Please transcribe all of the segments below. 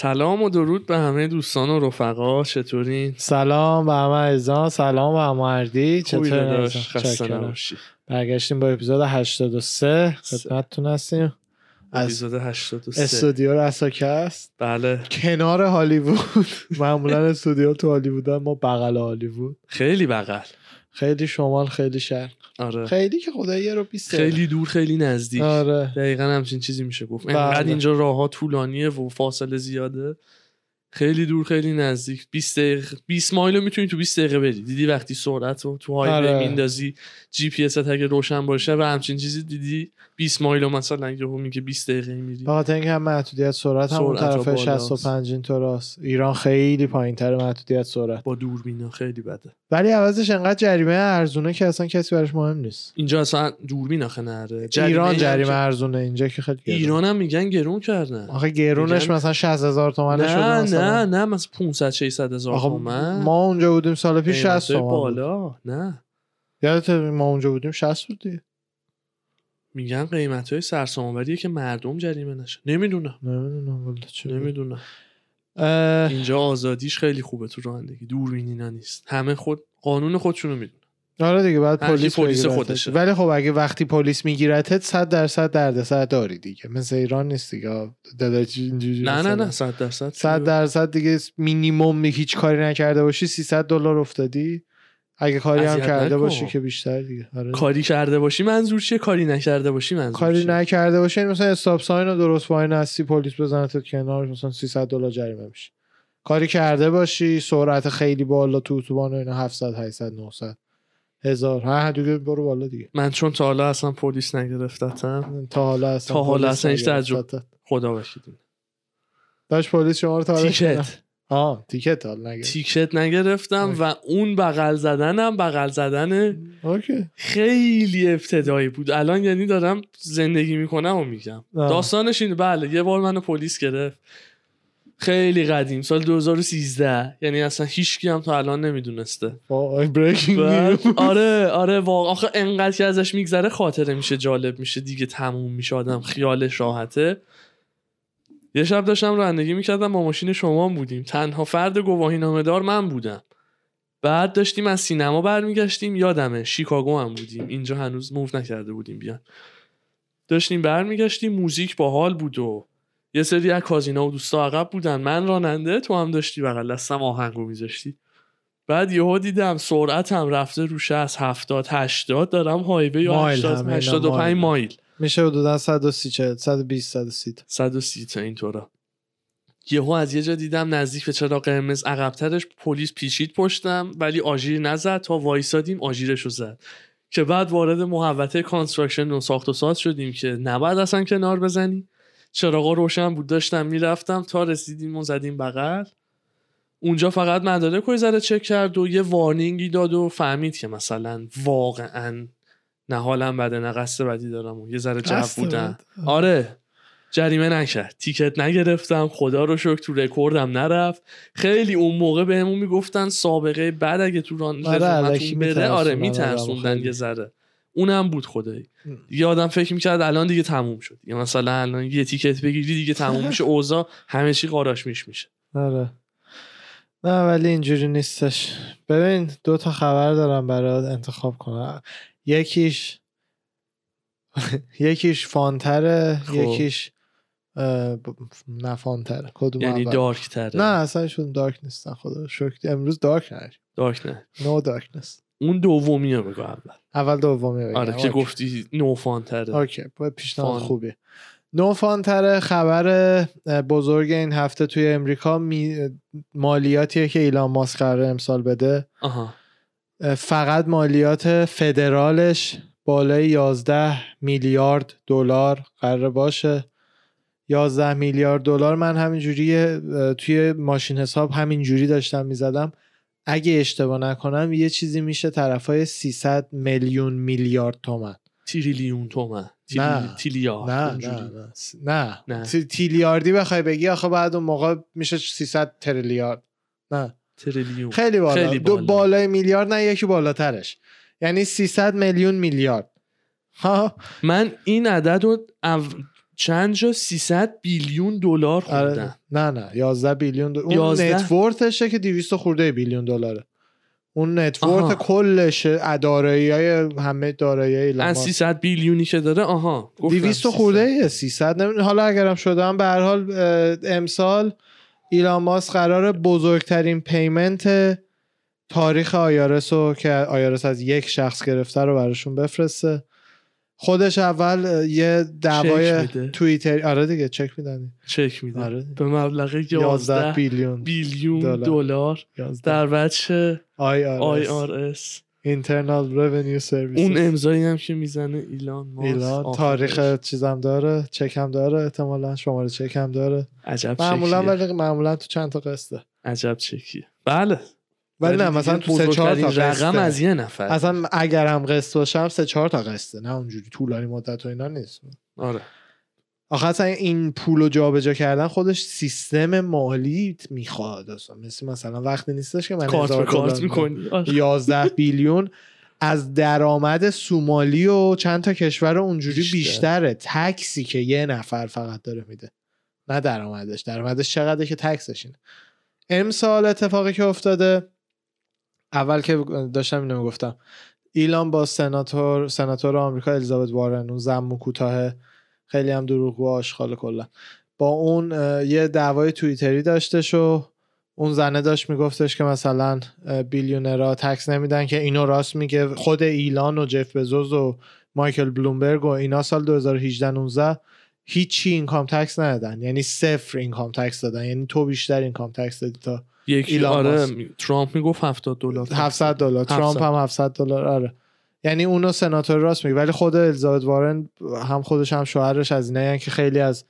سلام و درود به همه دوستان و رفقا چطورین؟ سلام به همه عزیزان سلام به همه اردی چطور؟ خسته. نباشی. برگشتیم با اپیزود 83 خدمتتون هستیم. اپیزود 83 استودیو رساکست بله. کنار هالیوود. معمولا استودیو تو هالیوود ما بغل هالیوود. خیلی بغل. خیلی شمال خیلی شهر آره. خیلی که خدایی یه رو 20 خیلی دور خیلی نزدیک. آره. دقیقا همچین چیزی میشه گفت. بله. انقدر اینجا راه ها طولانیه و فاصله زیاده. خیلی دور خیلی نزدیک. 20 دقیقه 20 مایل رو می‌تونی تو 20 دقیقه بری. دیدی وقتی سرعت رو تو highway آره. میندازی جی پی اس اگه روشن باشه و همچین چیزی دیدی 20 مایل مثلا یهو میگه 20 دقیقه میری. خاطر اینکه هم محدودیت سرعت هم اون طرف بالاست. 65 اینطوراست. ایران خیلی پایین تر محدودیت سرعت. با دوربینا خیلی بده. ولی عوضش انقدر جریمه ارزونه که اصلا کسی براش مهم نیست. اینجا اصلا دوربین آخه نره ایران جریمه ارزونه اینجا که خیلی گرونه. ایران هم میگن گرون کردن. آخه گرونش مثلا 60 هزار تومنه شده نه. نه مثلا 500 600 هزار تومن. ما اونجا بودیم سال پیش 60 قیمتای تومن. بالا؟ نه. یادت ما اونجا بودیم 60 بود دیگه. میگن قیمت های سرسام‌آوریه که مردم جریمه نشه. نمی‌دونم. نمی‌دونم والا چه. نمی‌دونم. اه، اینجا آزادیش خیلی خوبه تو رانندگی. دوربین اینا نیست. همه خود قانون خودشونو می‌دونن آره دیگه بعد پلیس پلیس. خودشه. ولی خب اگه وقتی پلیس میگیرتت 100 درصد دردسر داری دیگه مثل ایران نیست دیگه اینجوری نه نه. نه 100 درصد 100 درصد دیگه مینیمم هیچ کاری نکرده باشی 300 دلار افتادی اگه کاری هم کرده. باشی که بیشتر دیگه آره. کاری کرده باشی منظور چیه کاری نکرده باشی منظور کاری؟ نکرده باشی یعنی مثلا استاپ ساین رو درست پایین هستی پلیس بزنتت کنار مثلا 300 دلار جریمه میشه کاری کرده باشی سرعت خیلی بالا تو اتوبان و اینا 700 800 900 هزار. ها دیگه برو بالا دیگه. من چون تا حالا اصلا پلیس نگرفتتم. تا حالا اصلا تا حالا اصلا هیچ. تجربه- خدا وکیل داشت پلیس شما رو ticket. آه ticket حالا نگرفت. ticket نگرفتم OK. و اون بغل زدنم بغل زدن OK. خیلی ابتدایی بود. الان یعنی دارم زندگی می‌کنم و میگم. داستانش اینه. بله یه بار منو پلیس گرفت. خیلی قدیم سال 2013 یعنی اصلا هیچکی هم تا الان نمی‌دونسته. آره آره واقعا. آخه انقدر که ازش میگذره خاطره میشه جالب میشه دیگه تموم میشه آدم خیالش راحته. یه شب داشتم رانندگی می‌کردم با ماشین شما بودیم. تنها فرد گواهی نامه دار من بودم. بعد داشتیم از سینما برمیگشتیم یادمه شیکاگو هم بودیم. اینجا هنوز موو نکرده بودیم بیان. داشتیم برمیگشتیم موزیک باحال بود و یه سری از کازینا و دوستا عقب بودن. من راننده تو هم داشتی بغل دستم آهنگو میذاشتی. بعد یهو دیدم سرعتم رفته رو 60 70 80 دارم هایوی یا مایل 80 همه اینا 85 مایل. مایل. میشه حدودا 130 40 120 130 130 تا. اینطورا. یهو از یه جا دیدم نزدیک به چراغ قرمز عقبترش پلیس پیچید پشتم ولی آژیر نزد. تا وایسادیم آژیرش رو زد. که بعد وارد محوطه construction و ساخت و ساز شدیم که نباید اصلا کنار بزنی چراغا روشن بود داشتم می‌رفتم تا رسیدیم و زدیم بغل. اونجا فقط مدارک رو یه ذره چک کرد و یه warning ی داد و فهمید که مثلا واقعا نه حالم بده نه قصد بدی دارم و یه ذره جو بد. آره. جریمه نکرد. تیکت نگرفتم خدا رو شکر تو رکوردم نرفت. خیلی اون موقع بهمون می‌گفتن سابقه بعد اگه تو ران آره، بره آره میترسوندن آدمو یه ذره. اونم بود خدایی. یه آدم فکر می‌کرد الان دیگه تموم شد. یا مثلا الان یه تیکت بگیری دیگه تموم میشه. اوضاع همه چی قاراش میش میشه. آره. نه ولی اینجوری نیستش. ببین دو تا خبر دارم برات انتخاب کنم. یکیش یکیش فانتره خب. یکیش نه فانتره. کدوم یعنی؟ دارک تره. نه اصلا شون دارک نیستن خدا. شکر. امروز دارک نه دارک نه. نو دارکنس اون دومی رو بگو اول. اول دومی بگم آره که. گفتی نوفان تره اوکی پیشنهاد. خوبی. نوفانتر خبر بزرگ این هفته توی امریکا می... مالیاتیه که ایلان ماسک قراره امسال بده. آها. فقط مالیات فدرالش بالای 11 میلیارد دلار قراره باشه. 11 میلیارد دلار من همینجوری توی ماشین حساب همینجوری داشتم می‌زدم. اگه اشتباه نکنم یه چیزی میشه طرفای 300 میلیون میلیارد تومن. تریلیون تومن. نه. تیلیارد نه. نه نه. تیلیاردی بخوای بگی آخه بعد اون موقع میشه 300 تریلیارد. نه. تریلیون. خیلی بالا. خیلی دو بالا. بالای میلیارد نه یکی بالاترش. یعنی 300 میلیون میلیارد. ها؟ من این عدد رو چند جا 300 بیلیون دلار آره خوردن نه نه 11 بیلیون دلار اون 11 نتورتشه که 200 خورده بیلیون دلاره اون نتورت. کلش دارایی های همه دارایی از ماسک. 300 بیلیونی که داره آها گفتم 200 300. خورده 300 نمی... حالا اگرم شدم به هر حال امسال ایلان ماسک قرار بزرگترین پیمنت تاریخ آیارس رو که آیارس از یک شخص گرفته رو براشون بفرسته خودش اول یه دعوای. توییتر آره دیگه چک میدن چک میده. آره. به مبلغ 11 11 بیلیون بیلیون دلار. دلار. 11 در وجه IRS اینترنال رونیو سرویس اون امضایی هم که می‌زنه ایلان ماسک. ایلان. تاریخ چیزم داره چک هم داره احتمالا شماره چک هم داره. عجب معمولا ولی معمولا تو چند تا قسطه. عجب چکیه. بله. ولی نه دیگه مثلا تو سه چهار تا قسطه. رقم از یه نفر. اصلا اگرم قسط باشم سه چهار تا قسطه نه اونجوری طولانی مدت و اینا نیست. آره. آخه اصلا این پول رو جابجا کردن خودش سیستم مالی می‌خواد اصلا. مثل مثلا وقتی نیستش که من کارت به کارت می‌کنی. آره. 11 بیلیون از درآمد سومالی و چند تا کشور اونجوری بیشتر. بیشتره. تکسی که یه نفر فقط داره میده. نه درآمدش. درآمدش چقدره که تکسش اینه. امسال اتفاقی که افتاده اول که داشتم اینو می‌گفتم. ایلان با سناتور سناتور آمریکا الیزابت وارن اون زم کوتاه خیلی هم دروغ و آشغال کلا. با اون یه دعوای توییتری داشتش و اون زنه داشت میگفتش که مثلا billionaire ها tax نمیدن که اینو راست میگه. خود ایلان و جف بزوز و مایکل بلومبرگ و اینا سال 2018 19 هیچی income tax ندادن. یعنی صفر income tax دادن. یعنی تو بیشتر income tax دادی تا یکی ایلان آره. ترامپ می‌گفت 70 دلار 700 دلار 700. ترامپ هم 700 دلار آره یعنی اونو سناتور راست میگه ولی خود الیزابت وارن هم خودش هم شوهرش از اینه که خیلی از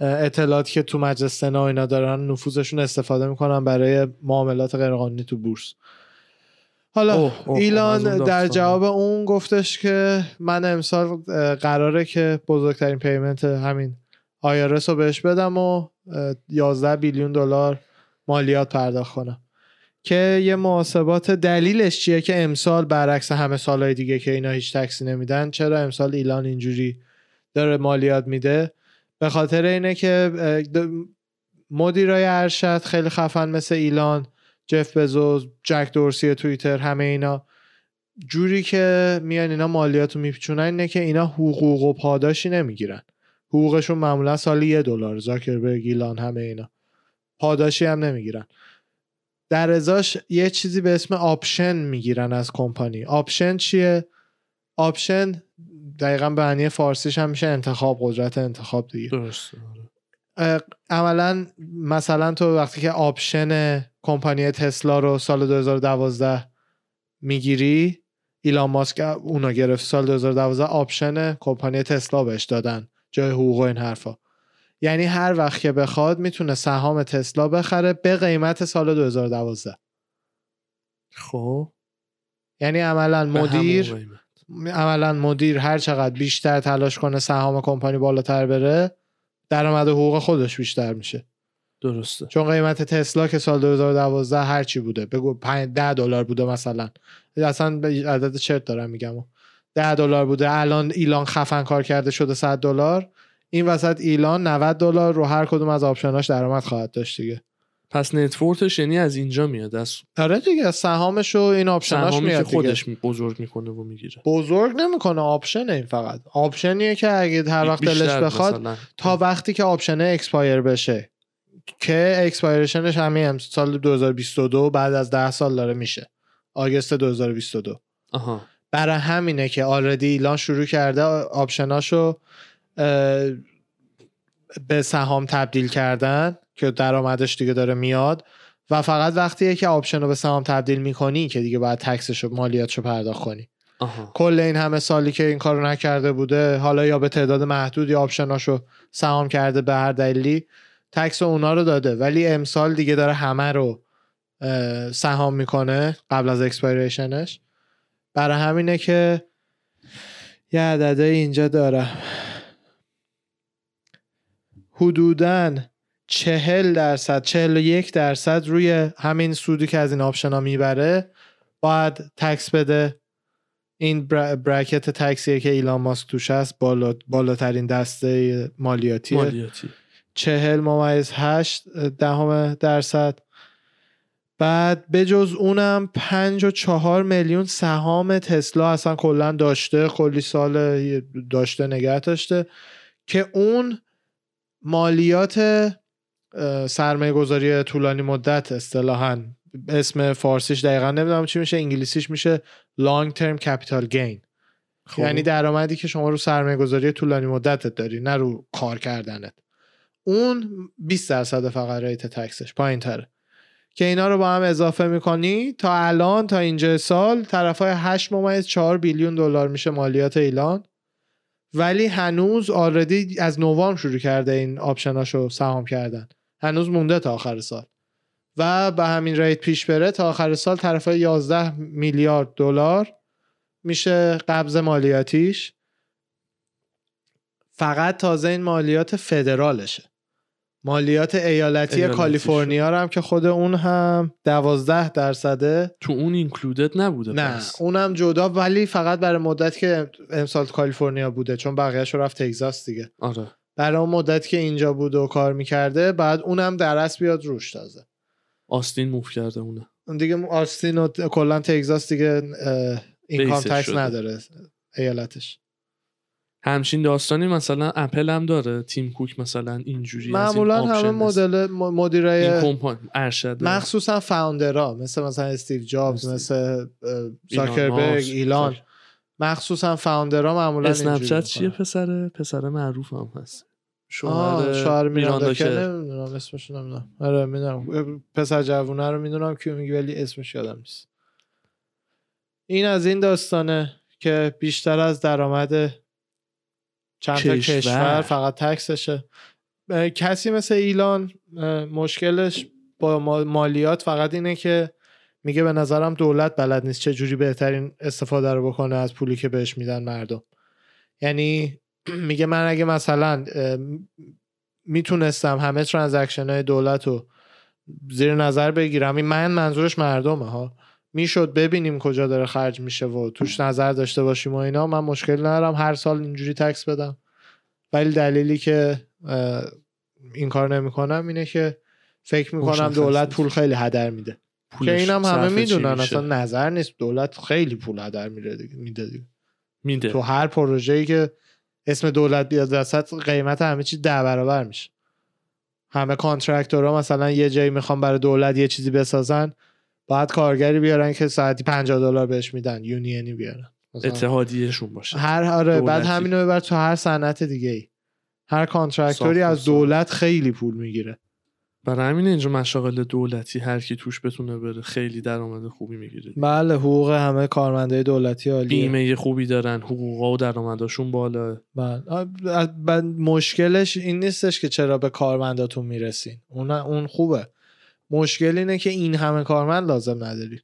اطلاعاتی که تو مجلس سنا و اینا دارن نفوذشون استفاده می‌کنن برای معاملات غیرقانونی تو بورس حالا اوه، اوه، ایلان در. جواب اون گفتش که من امسال قراره که بزرگترین پیمنت همین آیارس رو بهش بدم و اه، 11 بیلیون دلار مالیات پرداخت کنم. که یه محاسبات دلیلش چیه که امسال برعکس همه سالهای دیگه که اینا هیچ تکسی نمیدن چرا امسال ایلان اینجوری داره مالیات میده؟ به خاطر اینه که مدیرای ارشد خیلی خفن مثل ایلان جف بزوز جک دورسی توییتر همه اینا. جوری که میان اینا مالیات رو میپیچونن اینه که اینا حقوق و پاداشی نمی‌گیرن. حقوقشون معمولا سالی یه دلار زاکربرگ ایلان همه اینا. پاداشی هم نمی‌گیرن. در ازاش یه چیزی به اسم option می‌گیرن از کمپانی. option چیه؟ option دقیقا به معنی فارسیش هم میشه انتخاب قدرت انتخاب دیگه. درست آره. عملا مثلا تو وقتی که option کمپانی تسلا رو سال 2012 می‌گیری ایلان ماسک اونا گرفت سال 2012 option کمپانی تسلا بهش دادن جای حقوق و این حرفا. یعنی هر وقت که بخواد می‌تونه سهام تسلا بخره به قیمت سال 2012 خب. یعنی عملا مدیر. عملا مدیر هر چقدر بیشتر تلاش کنه سهام کمپانی بالاتر بره درآمد حقوق خودش بیشتر میشه. درسته. چون قیمت تسلا که سال 2012 هر چی بوده بگو 5 10 دلار بوده مثلا. اصلا به عدد چرت دارم میگم. 10 دلار بوده الان ایلان خفن کار کرده شده 100 دلار. این وسط ایلان 90 دلار رو هر کدوم از آپشناش درآمد خواهد داشت دیگه. پس net worth ش یعنی از اینجا میاد از آره دیگه از سهامش و این option اش که میاد دیگه. خودش می- بزرگ می‌کنه و می‌گیره. بزرگ نمی‌کنه option این فقط. option یه که اگه هر وقت دلش بخواد تا وقتی که option ه expire بشه که expiration ش همین هم سال 2022 بعد از 10 سال داره میشه. August 2022 آها. برای همینه که already ایلان شروع کرده option اشو به سهام تبدیل کردن که درآمدش دیگه داره میاد و فقط وقتیه که option رو به سهام تبدیل می‌کنی که دیگه باید tax ش و مالیاتشو پرداخت کنی. آها. کل این همه سالی که این کارو نکرده بوده حالا یا به تعداد محدود یا option اشو سهام کرده به هر دلیلی tax اونا رو داده. ولی امسال دیگه داره همه رو سهام می‌کنه قبل از expiration ش برای همینه که یه عدده اینجا دارم. حدوداً چهل درصد چهل و یک درصد روی همین سودی که از این option ها می‌بره باید tax بده. این برا- bracket tax یه که ایلان ماسک توش هست بالا بالاترین دسته مالیاتیه. مالیاتی. چهل ممیز هشت دهم درصد. بعد بجز اونم پنج و چهار میلیون سهام تسلا اصلا کلا داشته کلی سال داشته نگه داشته که اون مالیات سرمایه گذاری طولانی مدت اصطلاحا. اسم فارسیش دقیقا نمی‌دونم چی میشه انگلیسیش میشه long term capital gain. خب. یعنی درآمدی که شما رو سرمایه گذاری طولانی مدتت داری نه رو کار کردنت. اون 20 درصد فقط ریت تکسش پایین تره که اینا رو با هم اضافه می‌کنی تا الان تا اینجا سال طرفای 8 ممیز 4 بیلیون دلار میشه مالیات ایلان. ولی هنوز already از نوامبر شروع کرده این option اشو سهام کردن. هنوز مونده تا آخر سال. و به همین rate پیش بره تا آخر سال طرفای 11 میلیارد دلار میشه قبض مالیاتیش. فقط تازه این مالیات فدرالشه مالیات ایالتی. کالیفرنیا رو هم که خود اون هم دوازده درصده تو اون included نبوده نه پس. اونم جدا ولی فقط برای مدت که امسال کالیفرنیا بوده چون بقیهش رفت تگزاس دیگه آره برای اون مدت که اینجا بود و کار می‌کرده بعد اونم درس بیاد روش تازه آستین موف کرده اونه اون دیگه آستین و کلا تگزاس دیگه اینکام تکس. نداره ایالتش همچین داستانی مثلا اپل هم داره تیم کوک مثلا اینجوری این معمولا همه مدل این مدیرای کمپانی ارشد. مخصوصا فاوندرها مثل مثلا استیو جابز مثل زاکربرگ. ایلان. مخصوصا فاوندرها معمولا اسنپ چت چیه. پسر پسر معروف هم هست. شوهر شوهر میراندا که نمی‌دونم اسمش نمی‌دونم. آره می‌دونم. پسر جوونه رو می‌دونم کیو میگی ولی اسمش یادم نیست. این از این داستانه که بیشتر از درآمد چند تا کشور. کشور فقط تکسشه. کسی مثل ایلان مشکلش با ما- مالیات فقط اینه که میگه به نظرم دولت بلد نیست چه جوری بهترین استفاده رو بکنه از پولی که بهش میدن مردم. یعنی میگه من اگه مثلا می‌تونستم همه ترانزکشن های دولت رو زیر نظر بگیرم این من منظورش مردمه ها. می‌شد ببینیم کجا داره خرج میشه و توش نظر داشته باشیم و اینا. من مشکل ندارم. هر سال اینجوری تکس بدم. ولی دلیلی که این کار نمی‌کنم اینه که فکر می‌کنم دولت. پول خیلی هدر میده. که اینم همه صرف چی می‌دونن؟ اصلا نظر نیست. دولت خیلی پول هدر میده دیگه. میده. تو هر پروژه‌ای که اسم دولت بیاد وسط قیمت همه چی ده برابر میشه. همه کانترکتورها مثلا یه جایی می‌خوان برای دولت یه چیزی بسازن. باید کارگری بیارن که ساعتی 50 دلار بهش میدن یونینی بیارن. اتحادیهشون باشه. هر آره بعد دولتی. همینو ببر تو هر صنعت دیگه ای هر کانترکتوری از دولت خیلی پول می‌گیره. برای همین اینجا مشاغل دولتی هر کی توش بتونه بره خیلی درآمد خوبی می‌گیره بله حقوق همه کارمنده دولتی عالیه. بیمه خوبی دارن حقوقا و درآمدشون بالا. بله. مشکلش این نیستش که چرا به کارمنداتون می‌رسین. اون اون خوبه. مشکل اینه که این همه کارمند لازم نداری.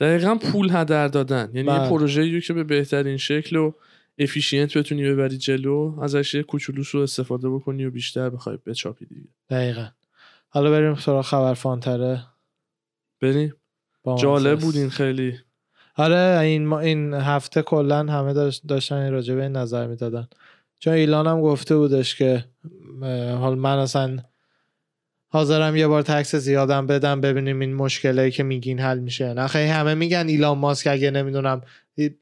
دقیقا پول هدر دادن. یعنی بله. یه پروژه‌ای که به بهترین شکل و افیشینت بتونی ببری جلو ازش یه کوچولوش رو استفاده بکنی و بیشتر بخوای بچاپی دیگه. دقیقا. حالا بریم سراغ خبر فانتره. بریم. جالب بود این. خیلی. آره این ما این هفته کلا همه داشت- داشتن این نظر می‌دادن. چون ایلان هم گفته بودش که حال من اصلا حاضرم یه بار تکس زیادم بدم ببینیم این مشکلی که میگین حل میشه. نه خیلی همه میگن ایلان ماسک اگه نمی‌دونم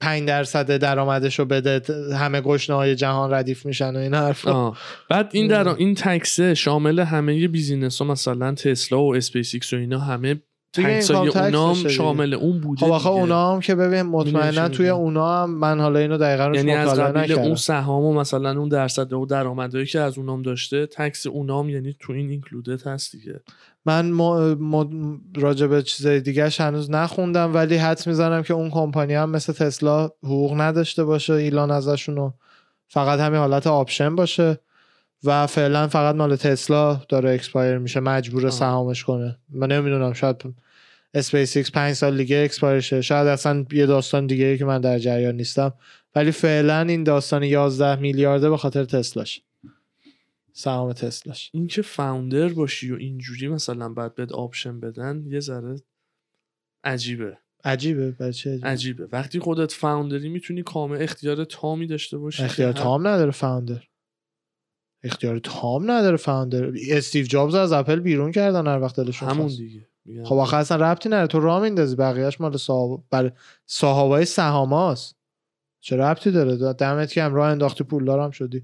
5 درصد درآمدش رو بده همه گشنه های جهان ردیف میشن و این حرفا. آه. بعد این در این tax ه شامل همه business ها مثلا تسلا و اسپیس ایکس و اینا همه دیگه tax شه اونام دیگه. شامل اون بوده خب آخه دیگه. اونا هم که ببین مطمئنا توی؟ اونا هم من حالا اینو دقیقا روش یعنی از قبیل اون سهام و مثلا اون درصد و درآمدایی که از اونام داشته tax اونام یعنی تو این included هست دیگه من م... م... راجع به چیزای دیگهش هنوز نخوندم ولی حدس می‌زنم که اون کمپانی هم مثل تسلا حقوق نداشته باشه ایلان ازشونو فقط همین حالت option باشه و فعلا فقط مال تسلا داره expire میشه مجبور. سهامش کنه من نمی‌دونم شاید اسپیس ایکس پنج سال دیگه expire شه شاید اصلا یه داستان دیگه ای که من در جریان نیستم. ولی فعلا این داستان 11 میلیارده به خاطر تسلاش. سهام تسلاش. اینکه founder باشی و اینجوری مثلا بعد بهت option بدن یه ذره عجیبه. عجیبه. بچه عجیبه. عجیبه. وقتی خودت founder ی می‌تونی کامل اختیار تامی داشته باشی اختیار که تام نداره فاوندر اختیار تام نداره فاوندر استیو جابز از اپل بیرون کردن هر وقت دلشون همون. دیگه. خب آخه اصلا ربطی نداره. تو راه میندازی بقیهش مال صاحب بر صاحبای سهاماست. چه ربطی داره؟ دمت که هم راه انداختی پولدارم شدی.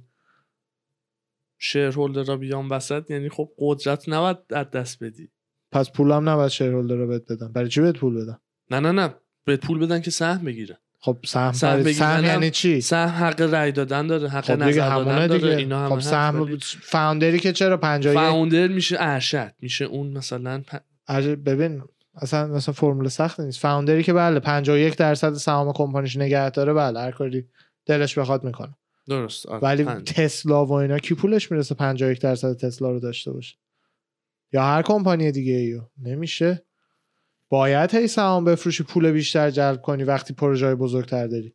شیر هولدر را بیان وسط یعنی خب قدرت نباید از دست بدی. پس پولم نباید شیرهولدر رو بهت بدم برای چی بهت پول بدم نه نه نه. به پول بدن که سهم بگیرن. خب سهم سهم سهم یعنی چی؟ سهم حق رأی دادن داره حق خب نظر دادن همونه داره دیگه. اینا همه خب سهم فاوندری که چرا 50 فاوندر میشه ارشد. میشه اون مثلا ببین اصلا مثلا فرمول سخت نیست فاوندری که بله 51 درصد سهام کمپانیش نگه داره بله هر کاری دلش بخواد می‌کنه درست آره. ولی پنج. تسلا و اینا کی پولش می‌رسه 51 درصد تسلا رو داشته باشه یا هر کمپانی دیگه ایو نمیشه باید هی سهام بفروشی پول بیشتر جلب کنی وقتی پروژه بزرگتر داری.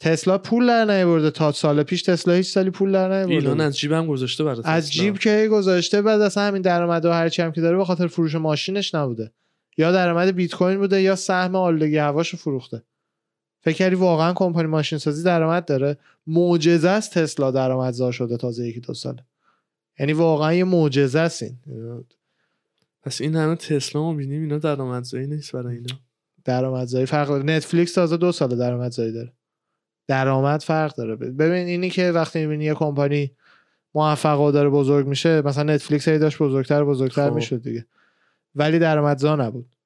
تسلا پول در نیورده تا سال پیش تسلا هیچ سالی پول در نیورده ایلان. از جیبم گذاشته برای از تسلا. جیب که گذاشته بعد اصلا همین درآمد و هرچی هم که داره به خاطر فروش ماشینش نبوده. یا درآمد بیت کوین بوده یا سهم آلودگی هواشو فروخته. فکر کردی واقعا کمپانی ماشین سازی درآمد داره؟ معجزه است تسلا درآمدزا شده تازه یکی دو ساله. یعنی واقعا یه معجزه است این. پس این همه تسلا ما بینیم اینا درآمدزایی نیست برای اینا. درآمدزایی فرق داره نتفلیکس تازه دو ساله درآمدزایی داره. درآمد فرق داره. ببین اینی که وقتی می‌بینی یه کمپانی موفق و داره بزرگ میشه مثلا نتفلیکس هی داشت بزرگتر بزرگتر خب. می‌شد دیگه. ولی درآمدزا نبود.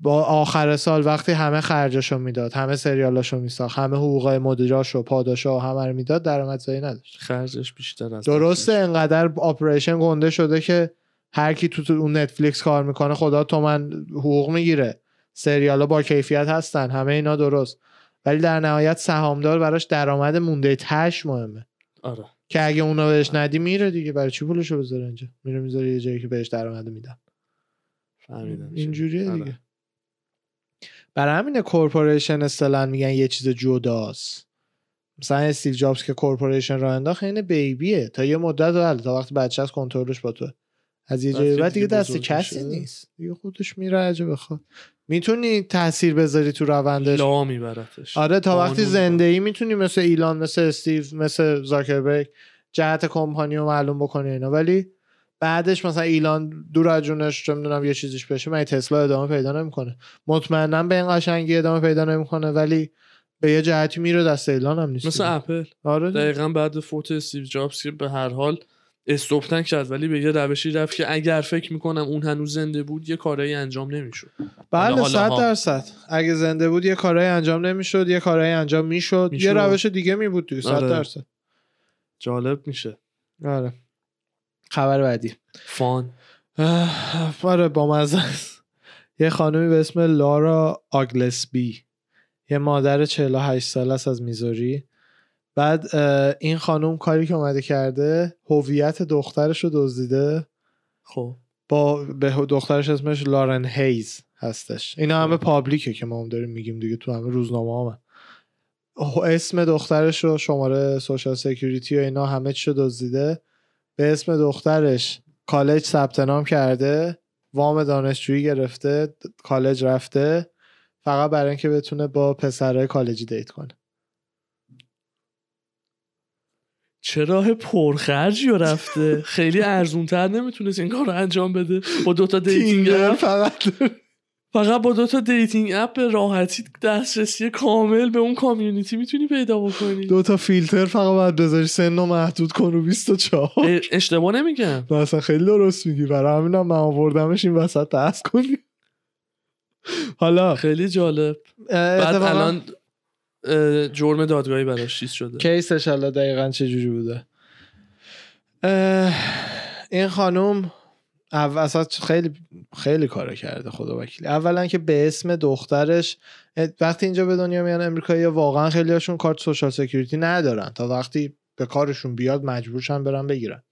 با آخر سال وقتی همه خرجاشو می‌داد همه سریالاشو میساخت همه حقوقای مدیراشو پاداشا همه رو می‌داد درآمدزایی نداشت. خرجش بیشتر از درسته دخلش. انقدر operation گنده شده که هر کی تو, تو اون نتفلیکس کار می‌کنه خدا تومن حقوق می‌گیره. سریالا با کیفیت هستن همه اینا درست. ولی در نهایت سهامدار براش درآمد مونده. تش مهمه. آره. که اگه اونا بهش ندی میره دیگه. برای چی پولشو بذاره اینجا؟ میره می‌ذاره یه جایی که بهش درآمد میدن. فهمیدم اینجوریه آره. دیگه. برای همین corporation اصطلاحا میگن یه چیز جداست. مثلا استیو جابز که corporation را انداخت این baby ه تا یه مدت بله تا وقتی بچه از کنترلش با تو. از یه جایی بعد دیگه دست کسی. نیست. دیگه خودش میره عجب بخواد می‌تونی تاثیر بذاری تو روندش؟ لا میبرتش. آره تا وقتی زنده ای می‌تونی مثل ایلان مثل استیو مثل زاکربرگ جهت کمپانی رو معلوم بکنی اینا. ولی بعدش مثلا ایلان دور از جونش چه می‌دونم یه چیزیش بشه من تسلا ادامه پیدا نمی‌کنه. مطمئنا به این قشنگی ادامه پیدا نمی‌کنه ولی به یه جهتی میره دست ایلان هم نیست مثل اپل. آره. دقیقا بعد فوت استیو جابز که به هر حال استوب کرد ولی به یه روشی رفت که اگر فکر می‌کنم اون هنوز زنده بود یه کارایی انجام نمی‌شد. بله صد. درصد. اگه زنده بود یه کارایی انجام نمی‌شد یه کارایی انجام می‌شد. یه می‌شد. روش دیگه می بود دیگه صد آره. درصد. جالب میشه. آره. خبر بعدی. fun. آره با مزه. یه خانمی به اسم لارا آگلسبی. یه مادر 48 ساله است از میزوری. بعد این خانم کاری که اومده کرده هویت دخترش رو دزدیده. خب. با به دخترش اسمش لارن هیز هستش. اینا همه public ه که ما هم داریم میگیم دیگه تو همه روزنامه هم. اسم دخترش رو شماره social security و اینا همه چی دزدیده. به اسم دخترش کالج ثبت نام کرده وام دانشجویی گرفته کالج رفته. فقط برای اینکه بتونه با پسرهای کالجی date کنه. چه راه پرخرجی رو رفته؟ خیلی ارزون تر نمی‌تونست این کار رو انجام بده. با دوتا dating app فقط. فقط با دوتا dating app به راحتی دسترسی کامل به اون community می‌تونی پیدا بکنی. دو تا فیلتر فقط باید بذاری سن رو محدود کن و 24 اه، اشتباه نمیگم. اصلا خیلی درست میگی. برای همینم من آوردمش این وسط دست کنی حالا خیلی جالب. بعد الان جرم دادگاهی براش چیز شده. کیسش حالا دقیقا چه جوری بوده؟ این خانوم اول خیلی خیلی کار کرده خدا وکیلی. اولا که به اسم دخترش وقتی اینجا به دنیا میان امریکایی واقعا خیلی هاشون کارت social security ندارن تا وقتی به کارشون بیاد مجبورشن برن بگیرن.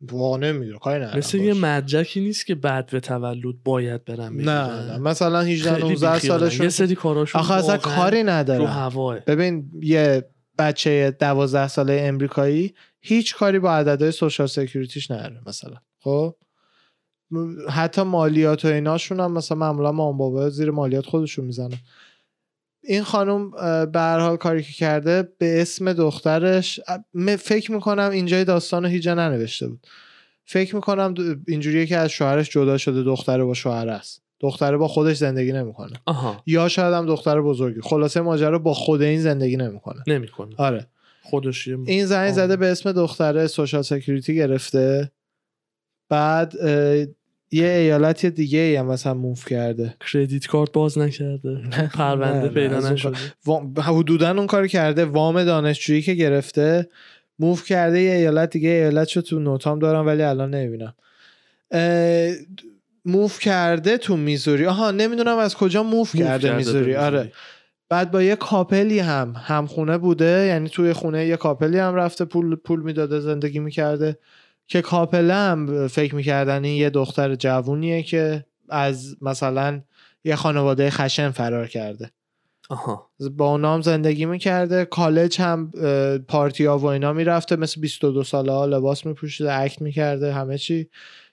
واقعا نمی‌دونم کاری ندارن مثل یه. مدرکی نیست که بعد به تولد باید بگیرن. نه نه مثلا 18 خیلی 19 بیخیالن. سالشون یه سری کاراشون آخه اصلا کاری رو ندارن هواه ببین یه بچه دوازده ساله امریکایی هیچ کاری با عددهای social security ش نداره مثلا خب حتی مالیات و ایناشون هم مثلا معمولا مام بابا زیر مالیات خودشون می‌زنه این خانم به هر حال کاری که کرده به اسم دخترش فکر می‌کنم اینجای داستان رو هیچ ننوشته بود. فکر می‌کنم اینجوریه که از شوهرش جدا شده دختره با شوهر است. دختره با خودش زندگی نمی‌کنه. یا شاید هم دختر بزرگی. خلاصه ماجرا با خود این زندگی نمی‌کنه. نمی‌کنه. آره. خودش این زنگ. زده به اسم دختره سوشال سکیوریتی گرفته. بعد یه ایالت دیگه هم مثلا موف کرده. کردیت کارت باز نکرده. پرونده پیدا نشده. حدودا اون کار کرده. وام دانشجویی که گرفته موف کرده یه ایالت دیگه. ایالتشو تو نوتام دارم ولی الان نمی‌بینم. موف کرده تو میزوری. آها نمی‌دونم از کجا موف کرده میزوری. آره. بعد با یه کاپلی هم همخونه بوده. یعنی توی خونه یه کاپلی هم رفته پول پول می‌داده زندگی می‌کرده. که couple ه هم فکر می‌کردن این یه دختر جوونیه که از مثلا یه خانواده خشن فرار کرده. آها. با اونا هم زندگی می‌کرده کالج هم پارتی ها و اینا می‌رفته مثل 22 ساله ها لباس میپوشیده act می‌کرده همه چی.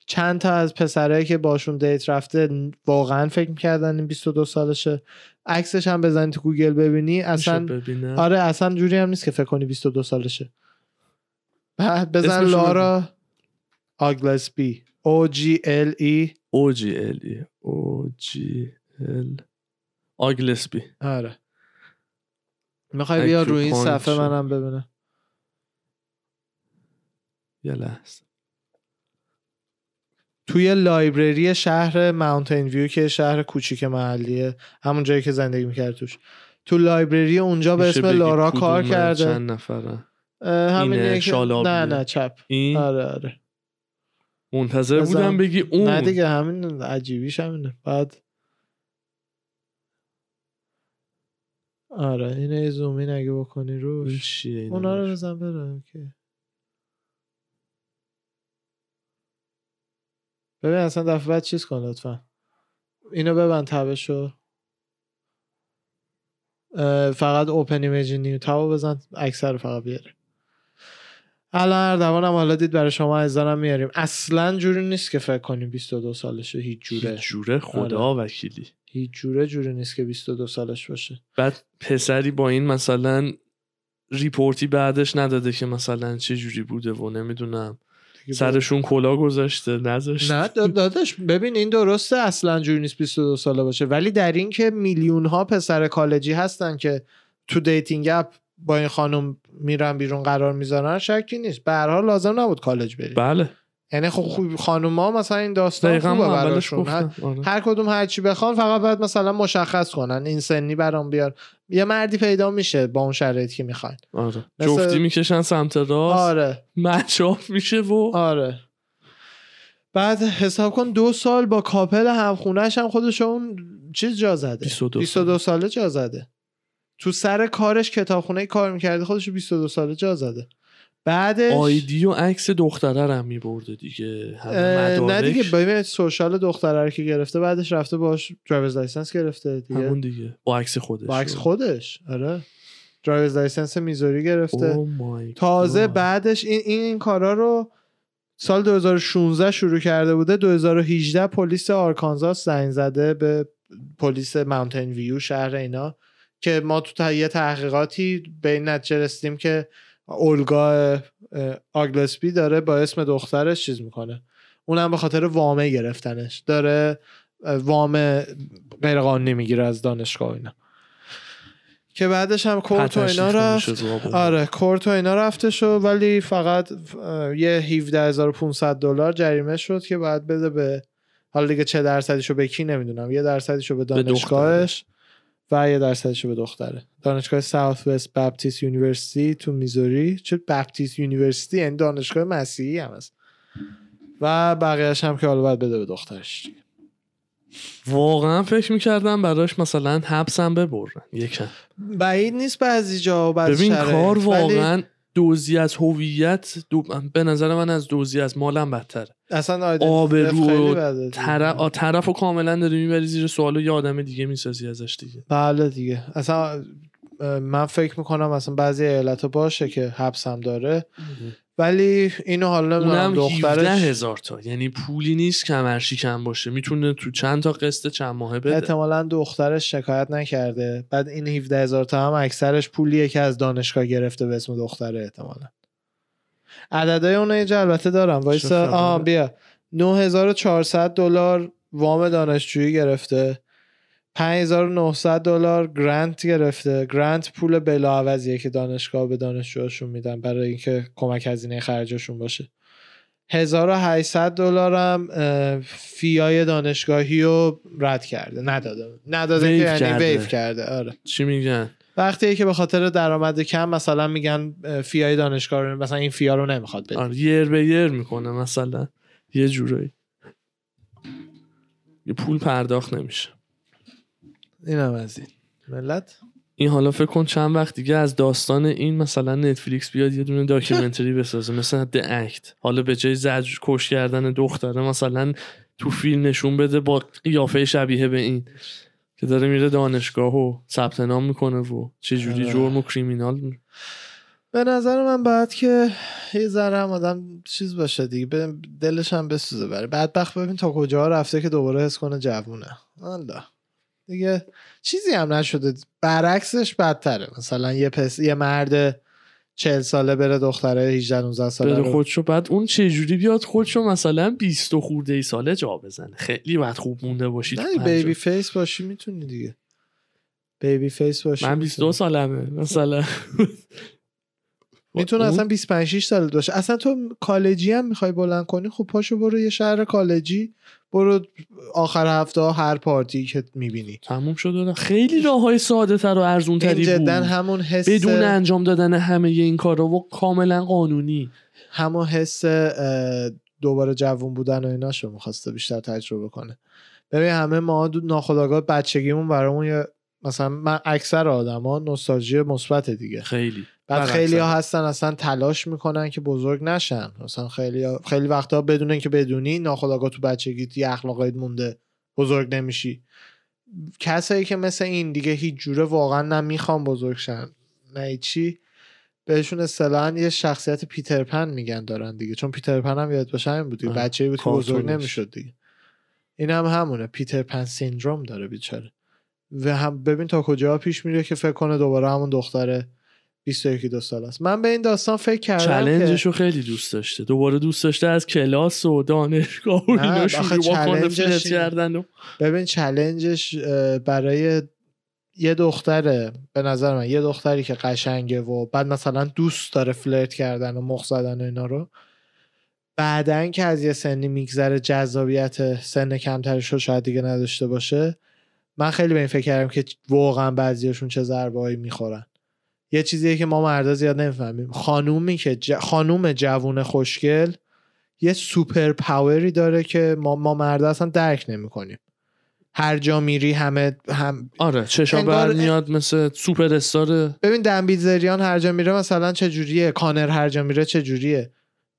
چند تا از پسرایی که باشون date رفته واقعا فکر می‌کردن این 22 سالشه. عکسش هم بزنی تو گوگل ببینی اصلا آره اصلا جوری هم نیست که فکر کنی 22 سالشه. بعد بزن لارا آگلسبی او جی ال ای او جی ال ای او جی ال آگلسبی آره. می‌خوای بیا روی این. صفحه منم ببینم. یه لحظه. توی لایبرری شهر ماونتین ویو که شهر کوچیک محلیه همون جایی که زندگی می‌کرد توش. تو لایبرری اونجا به اسم لارا کار کرده. چند نفره شالابیه. نه نه چپ. این؟ آره آره. منتظر بزن. بودم بگی اون. نه دیگه همین عجیبیش همینه. بعد آره اینه زومین اگه بکنی روش. اونا رو؟ بزن بره اوکی. ببین اصلا دفعه بعد چیز کن لطفا. اینو ببند تبشو. فقط open image new tab و بزن اکثر فقط بیاره. الان اردوانم حالا دید برای شما ازدانم میاریم. اصلا جوری نیست که فکر کنیم 22 سالشه هیچ جوره. هیچ جوره خدا وکیلی. هیچ جوره جوری نیست که 22 سالش باشه. بعد پسری با این مثلا report ی بعدش نداده که مثلا چه جوری بوده و نمی‌دونم. سرشون کلا گذاشته نذاشته نه دا- داداش ببین این درسته اصلا جوری نیست 22 ساله باشه. ولی در این که میلیون ها پسر کالجی هستن که تو dating app با این خانم میرن بیرون قرار می‌ذارن شکی نیست. به هر حال لازم نبود کالج بری بله. یعنی خب خوب خانم ها مثلا این داستان خوبه براشون. هر, آره. هر کدوم هر چی بخوان فقط باید مثلا مشخص کنن. این سنی برام بیار. یه مردی پیدا میشه با اون شرایطی که می‌خواین. آره. مثل- جفتی می‌کشن سمت راست. آره. match up میشه و آره. بعد حساب کن دو سال با couple همخونهش هم خودش اون چیز جا زده. 22 22 ساله جا زده. تو سر کارش کتابخونه کار می‌کرده خودش رو 22 ساله جا زده. بعدش ID و عکس دختره رو هم میبرده دیگه نه دیگه ببین social دختره رو که گرفته بعدش رفته باش driver's license گرفته دیگه. همون دیگه با عکس خودش با عکس خودش آره. driver's license میزوری گرفته. Oh تازه God. بعدش این این, این کارا رو سال 2016 شروع کرده بوده. 2018 پلیس آرکانزاس زنگ زده به پلیس ماونتین ویو شهر اینا. که ما تو تا- یه تحقیقاتی به این نتیجه رسیدیم که اولگا اه، آگلسپی داره با اسم دخترش چیز می‌کنه. اونم به خاطر وامه گرفتنش. داره وام غیرقانونی می‌گیره از دانشگاه اینا. که بعدش هم کورت و اینا رفت. آره کورت و اینا رفته شد ولی فقط یه 17500 دلار جریمه شد که باید بده به حالا دیگه چه درصدیشو به کی نمی‌دونم یه درصدیشو به دانشگاهش. و یه درصدیشو به دختره. دانشگاه Southwest Baptist University تو میزوری چه Baptist University یعنی دانشگاه مسیحی هم هست. و بقیهش هم که حالا باید بده به دخترش. واقعا فکر می‌کردم براش مثلا حبسم ببرن. یکم. بعید نیست بعضی جا و بعضی ببین شرایط، کار واقعا دزدی از هویت دو... به نظر من از دوزی از مالم بدتره. اصلا و بده دیگه. طرف رو کاملا داری می‌بری زیر سوال و یه آدم دیگه می‌سازی ازش دیگه. بله دیگه. اصلا من فکر می‌کنم اصلا بعضی ایالت باشه که حبس هم داره ولی اینو حالا اونم 17 دخترش هزار تا. یعنی پولی نیست کمر شکم باشه. می‌تونه تو چند تا قسط چند ماهه بده. احتمالا دخترش شکایت نکرده. بعد این 17 هزار تا هم اکثرش پولیه که از دانشگاه گرفته به اسم دختره احتمالا. عددهای اون یه البته دارم. وایسا؟ آها بیا. 9400 دلار وام دانشجویی گرفته. 5900 دلار گرانت گرفته. گرانت پول بلاعوضیه که دانشگاه به دانشجوهاشون میدن برای اینکه کمک هزینه خرجشون باشه. 1800 دلار هم فیای دانشگاهی رو رد کرده. نداده. نداده که یعنی کرده. ویو کرده. آره. چی میگن؟ وقتی که به خاطر درآمد کم مثلا میگن fee های دانشگاه رو مثلا این fee ا رو نمی‌خواد بده آره یر به یر می‌کنه مثلا. یه جورایی. یه پول پرداخت نمیشه. اینم از این. ملت؟ این حالا فکر کن چند وقت دیگه از داستان این مثلا Netflix بیاد یه دونه documentary بسازه مثلا The Act حالا به جای زجرکش کردن دختره مثلا تو فیلم نشون بده با قیافه شبیه به این که داره میره دانشگاه و ثبت نام می‌کنه و چه جوری آره. جرم و کریمینال. می- به نظر من باید که یه ذره هم آدم چیز باشه دیگه به دلش هم بسوزه بره بدبخت ببین تا کجا رفته که دوباره حس کنه جوونه. الله دیگه چیزی هم نشده. برعکسش بدتره. مثلا یه پس یه مرد چهل ساله بره دختره 18 19 ساله بره خودشو. بعد اون چه جوری بیاد خودشو مثلا 20 و خورده ای ساله جا بزنه؟ خیلی باید خوب مونده باشی نه. بیبی face باشی می‌تونی دیگه. baby face باشی من 22 سالمه مثلا. می‌تونه اون- اصلا 25 6 سال باشه. اصلا تو کالجی هم می‌خوای بلند کنی خب پاشو برو یه شهر کالجی برو آخر هفته ها هر پارتی که می‌بینی. تموم شد خیلی راه های ساده تر و ارزون تری بود. همون حس بدون انجام دادن همه این کارا و کاملا قانونی. همون حس دوباره جوون بودن و ایناشو می‌خواسته بیشتر تجربه کنه. ببین همه ما ناخداگاه بچگیمون برامون یه مثلا من اکثر آدما نوستالژی مثبت دیگه. خیلی. بعد خیلی ها. هستن اصلا تلاش می‌کنن که بزرگ نشن مثلا خیلی ها- خیلی وقتا بدون اینکه بدونی ناخداگاه تو بچگیت یه اخلاقایت مونده بزرگ نمیشی کسایی که مثل این دیگه هیچ جوره واقعا نه می‌خوان بزرگ شن نه چی بهشون اصطلاحا یه شخصیت پیتر پن میگن دارن دیگه چون پیتر پن هم یاد باشه همین بود دیگه. آه، بچه‌ای بود که بزرگ. نمی‌شد دیگه این هم همونه پیتر پن سیندروم داره بیچاره و هم ببین تا کجا پیش میره که فکر کنه دوباره همون دختره 21 دو سال است. من به این داستان فکر کردم که چلنجش رو خیلی دوست داشته. دوباره دوست داشته از کلاس و دانشگاه و اینا شروع. کردن و ببین چلنجش برای یه دختره به نظر من یه دختری که قشنگه و بعد مثلا دوست داره فلرت کردن و مخ زدن و اینا رو بعدن که از یه سنی میگذره جذابیت سن کمترش رو شاید دیگه نداشته باشه من خیلی به این فکر کردم که واقعا بعضیاشون چه ضربه هایی می‌خورن. یه چیزیه که ما مردا زیاد نمی‌فهمیم. خانومی که ج... خانوم جوون خوشگل یه سوپر پاوری داره که ما ما مردا اصلا درک نمی‌کنیم. هر جا میری همه هم آره چشا بر میاد مثل سوپر استار ببین دنبیل زریان هر جا میره مثلا چه جوریه کانر هر جا میره چه جوریه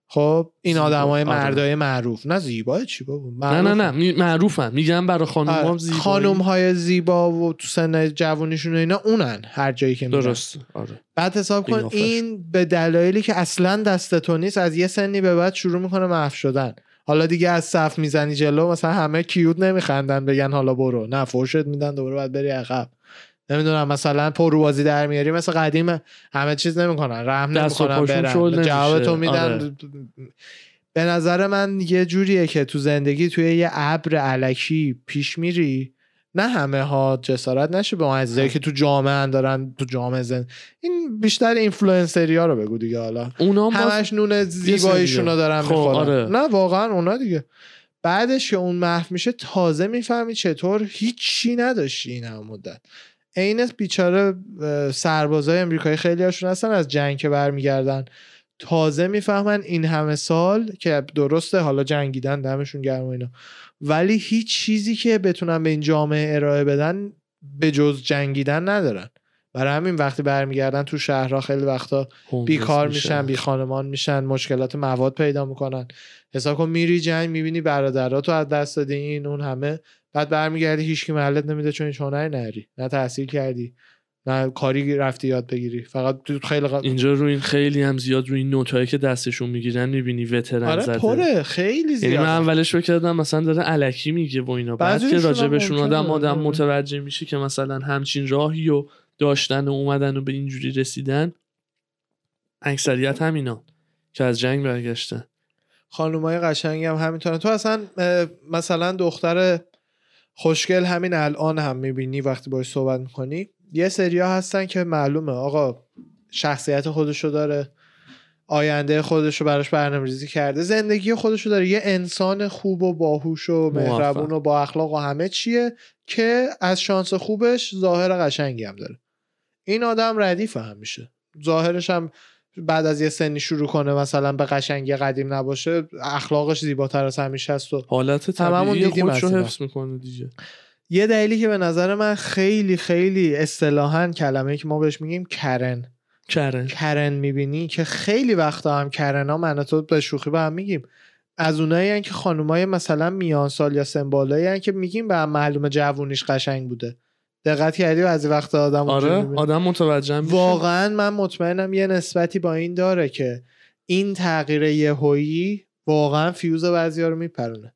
خب این زیبا. آدمای آره. مردای معروف. نه زیبا چی بابا؟ نه نه نه. معروفن. میگم برای خانوم هم زیبایی. خانوم های زیبا و تو سن جوونیشون و اینا اونن هر جایی که میرن. درست. آره. بعد حساب کن. این به دلایلی که اصلا دست تو نیست از یه سنی به بعد شروع می‌کنه محو شدن. حالا دیگه از صف می‌زنی جلو مثلا همه کیوت نمیخندن بگن حالا برو. نه فرشت میدن دوباره باید بری عقب. نمی‌دونم مثلا پروازی در میاری مثل قدیم همه چیز نمی‌کنن رحم نمی‌کنن برن. جواب نمیشه. تو میدن آره. به نظر من یه جوریه که تو زندگی توی یه ابر علکی پیش میری. نه همه ها جسارت نشه به اون عزیزایی که تو جامعه دارن تو جامعه زن. این بیشتر اینفلوئنسری ها رو بگو دیگه حالا. اونا همش نون زیباییشون رو دارن خب، می‌خورن. آره. نه واقعا اونا دیگه. بعدش که اون محو میشه تازه می‌فهمی چطور هیچی نداشتی این هم مدت. عین بیچاره سربازای امریکایی خیلی هاشون هستن از جنگ که برمیگردن. تازه می‌فهمن این همه سال که درسته حالا جنگیدن دمشون گرم و اینا. ولی هیچ چیزی که بتونن به این جامعه ارائه بدن به جز جنگیدن ندارن. برای همین وقتی برمیگردن تو شهرها خیلی وقتا بیکار میشن بی خانمان میشن مشکلات مواد پیدا می‌کنن. حساب کن میری جنگ می‌بینی برادراتو از دست دادی این اون همه. بعد برمیگردی هیچکی محلت نمیده چون هیچ هنری نری نه تحصیل کردی نه کاری رفتی یاد بگیری. فقط تو خیلی ق... اینجا رو این خیلی هم زیاد روی این نوتایی که دستشون می‌گیرن می‌بینی وترن آره زده. پره. خیلی یعنی زیاد من اولش فکر کردم مثلا داره علکی میگه و اینا. بعد که راجبشون آدم. آدم آره. متوجه میشه که مثلا همچین راهی و داشتن و اومدن و به اینجوری رسیدن اکثریت همینا که از جنگ برگشتن. خانومای قشنگ هم همینطورن. تو اصلا مثلا دختر خوشگل همین الان هم می‌بینی وقتی باش صحبت می‌کنی؟ یه سریا هستن که معلومه. آقا شخصیت خودشو داره آینده خودشو براش برنامه‌ریزی کرده زندگی خودشو داره. یه انسان خوب و باهوش و مهربون. و با اخلاق و همه چیه که از شانس خوبش ظاهر قشنگی هم داره. این آدم ردیف هم میشه ظاهرش هم بعد از یه سنی شروع کنه مثلا به قشنگی قدیم نباشه اخلاقش زیباتر از همیشه است و حالت طبیعی خودش رو. حفظ می‌کنه دیگه. یه دلیلی که به نظر من خیلی خیلی اصطلاحا کلمه که ما بهش میگیم کرن. کرن. کرن می‌بینی که خیلی وقتا هم کرن ها من تو به شوخی با هم میگیم. از اونایی هن که خانومای مثلا میان سال یا سمبالایی هن که میگیم به هم معلومه جوونیش قشنگ بوده. دقت کردی بعضی وقتا آدم آره؟ آدم متوجه میشه. واقعا من مطمئنم یه نسبتی با این داره که این تغییر یهویی واقعا فیوز بعضیا رو میپرونه.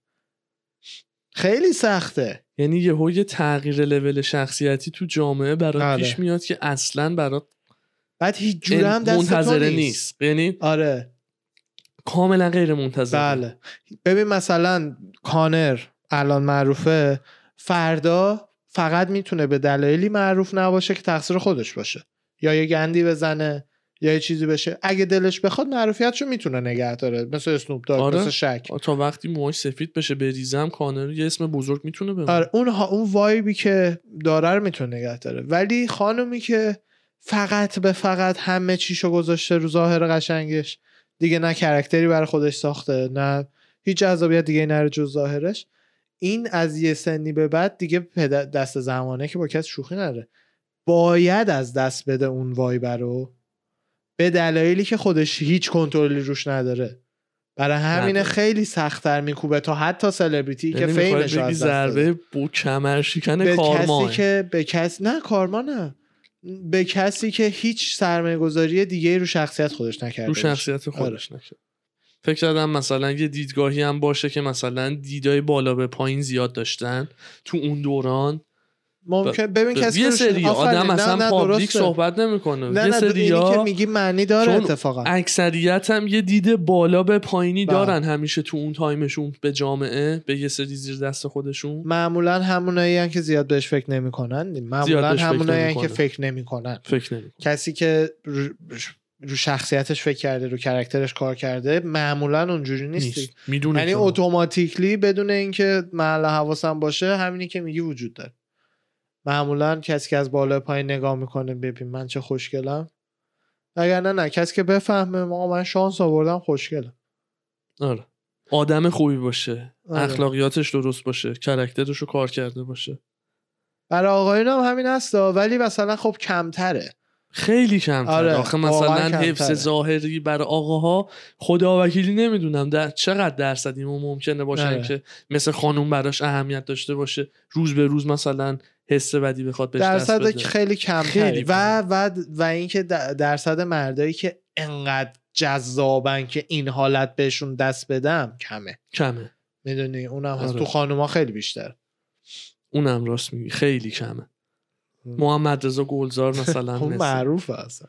خیلی سخته. یعنی یهو یه تغییر لول شخصیتی تو جامعه برات آره. پیش میاد که اصلا برات بعد هیچ جوره هم دست منتظره نیست. نیست. یعنی آره. کاملا غیر منتظره. بله. ببین مثلا کانر الان معروفه فردا فقط می‌تونه به دلایلی معروف نباشه که تقصیر خودش باشه. یا یه گندی بزنه یا یه چیزی بشه. اگه دلش بخواد معروفیتشو می‌تونه نگه داره. مثل اسنوپ داگ آره. مثل شک تا وقتی موهاش سفید بشه بریزم کانر یه اسم بزرگ می‌تونه بمونه. آره اون ها اون وایبی که داره رو می‌تونه نگه داره. ولی خانومی که فقط به فقط همه چیشو گذاشته رو ظاهر قشنگش دیگه نه کرکتری برای خودش ساخته نه هیچ جذابیت دیگه نره جز ظاهرش. این از یه سنی به بعد دیگه دست زمانه که با کس شوخی نره باید از دست بده اون وایب رو به دلایلی که خودش هیچ کنترلی روش نداره برای همینه نداره. خیلی سختتر میکوبه تا حتی سلبریتی که یعنی بگی از. ضربه بو کمر شکن به کارما کسی که به کس نه کارما نه به کسی که هیچ سرمایه گذاری دیگه رو شخصیت خودش نکرده رو. شخصیت خودش نکرد فکر کردم مثلا یه دیدگاهی هم باشه که مثلا دیدای بالا به پایین زیاد داشتن تو اون دوران ممکن ببین کسی یه سری. آدم نه، public. صحبت نمی‌کنه نه یه نه اینی که سری میگی معنی داره اتفاقا اکثریت هم یه دید بالا به پایینی بله. دارن همیشه تو اون تایمشون به جامعه به یه سری زیر دست خودشون معمولا همونایی که زیاد بهش فکر نمی‌کنن معمولا همونایی که. فکر نمی‌کنن فکر نمی کسی که رو, شخصیتش فکر کرده رو کرکترش کار کرده معمولا اونجوری نیستی نیست. می‌دونه یعنی اتوماتیکلی بدون اینکه محل حواسم باشه همینی که میگی وجود داره. معمولا کسی که از بالا پایین نگاه می‌کنه ببین من چه خوشگلم. اگر نه نه کسی که بفهمه ما من شانس آوردم خوشگلم. آره. آدم خوبی باشه. آره. اخلاقیاتش درست باشه. کرکترش رو کار کرده باشه. برای آقایون هم همین هستا. ولی مثلا خب کمتره. خیلی کمتر آره، آخه مثلا. حفظ ظاهری برای آقاها خدا وکیلی نمی‌دونم در چقدر درصدی ما ممکنه باشن آره. که مثل خانوم براش اهمیت داشته باشه. روز به روز مثلا حس بدی بخواد بهش دست درصد بده. خیلی کمتری خیلی و و و اینکه درصد مردایی که انقدر جذابن که این حالت بهشون دست بدم کمه. کمه. می‌دونی؟ اونم هست آره. تو خانوما خیلی بیشتر اونم راست میگی. خیلی کمه. محمد رضا گلزار مثلا اون مثل- معروفه اصلا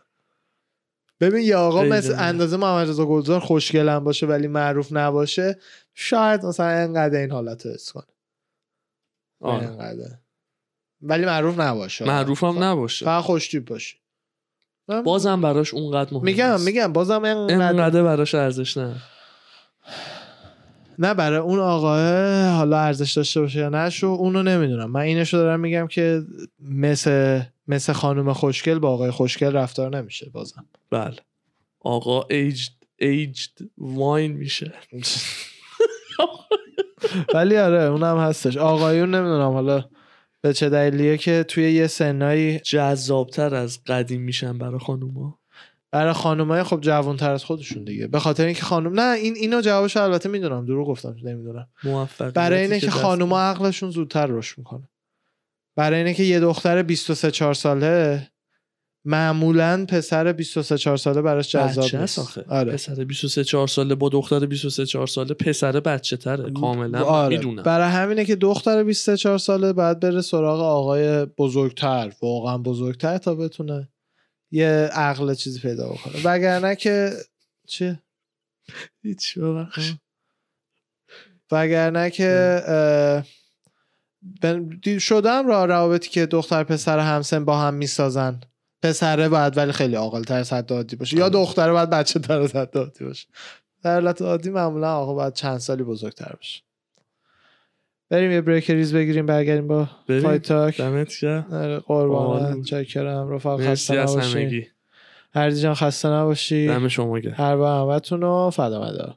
ببین یه آقا مثل معروف. اندازه محمد رضا گلزار خوشگلم باشه ولی معروف نباشه شاید مثلا انقدر این حالت رو حس کنه آره. انقدر. ولی معروف نباشه معروف هم نباشه فقط خوشتیپ باشه بازم براش اونقدر مهم میگم. میگم بازم انقدر انقدر براش ارزش نه نه برای اون آقاه حالا ارزش داشته باشه یا نشو اونو نمی‌دونم. من اینشو دارم میگم که مثل مثل خانم خوشگل با آقای خوشگل رفتار نمیشه بازم. بله. آقا ایجد ایجد واین میشه. ولی آره اونم هستش. آقایون نمی‌دونم. حالا به چه دلیلیه که توی یه سنایی جذابتر از قدیم میشن برای خانوما. برای خانمای خب جوانتر از خودشون دیگه. به خاطر اینکه خانم نه این اینو جوابش البته می‌دونم. دروغ گفتم نمی‌دونم. موفقیتی برای اینه که خانوما عقلشون زودتر رشد می‌کنه. برای اینه که یه دختر 23 4 ساله معمولا پسر 23 4 ساله براش جذاب نیست. آره. پسر 23 4 ساله با دختر 23 4 ساله پسر بچه تره کاملا آره. می‌دونم. برای همینه که دختر 24 ساله باید بره سراغ آقای بزرگتر واقعا بزرگتر تا بتونه یه عقل چیزی پیدا بکنه. وگرنه که چی؟ هیچ ببخش. وگرنه که شدم را روابطی که دختر پسر همسن با هم می‌سازن. پسره باید ولی خیلی عاقل تر از حد عادی باشه. یا آره. دختره باید بچه تر از حد عادی باشه. در حالت عادی معمولا آقا باید چند سالی بزرگتر باشه. بریم یه بریک ریز بگیریم برگردیم با. فایت تاک دمت گرم. آره، قربانت عالی. چکرم مرسی خسته از نباشی همگی. هردی جان خسته نباشی. دم شما گرم. هر با همتون رو فدا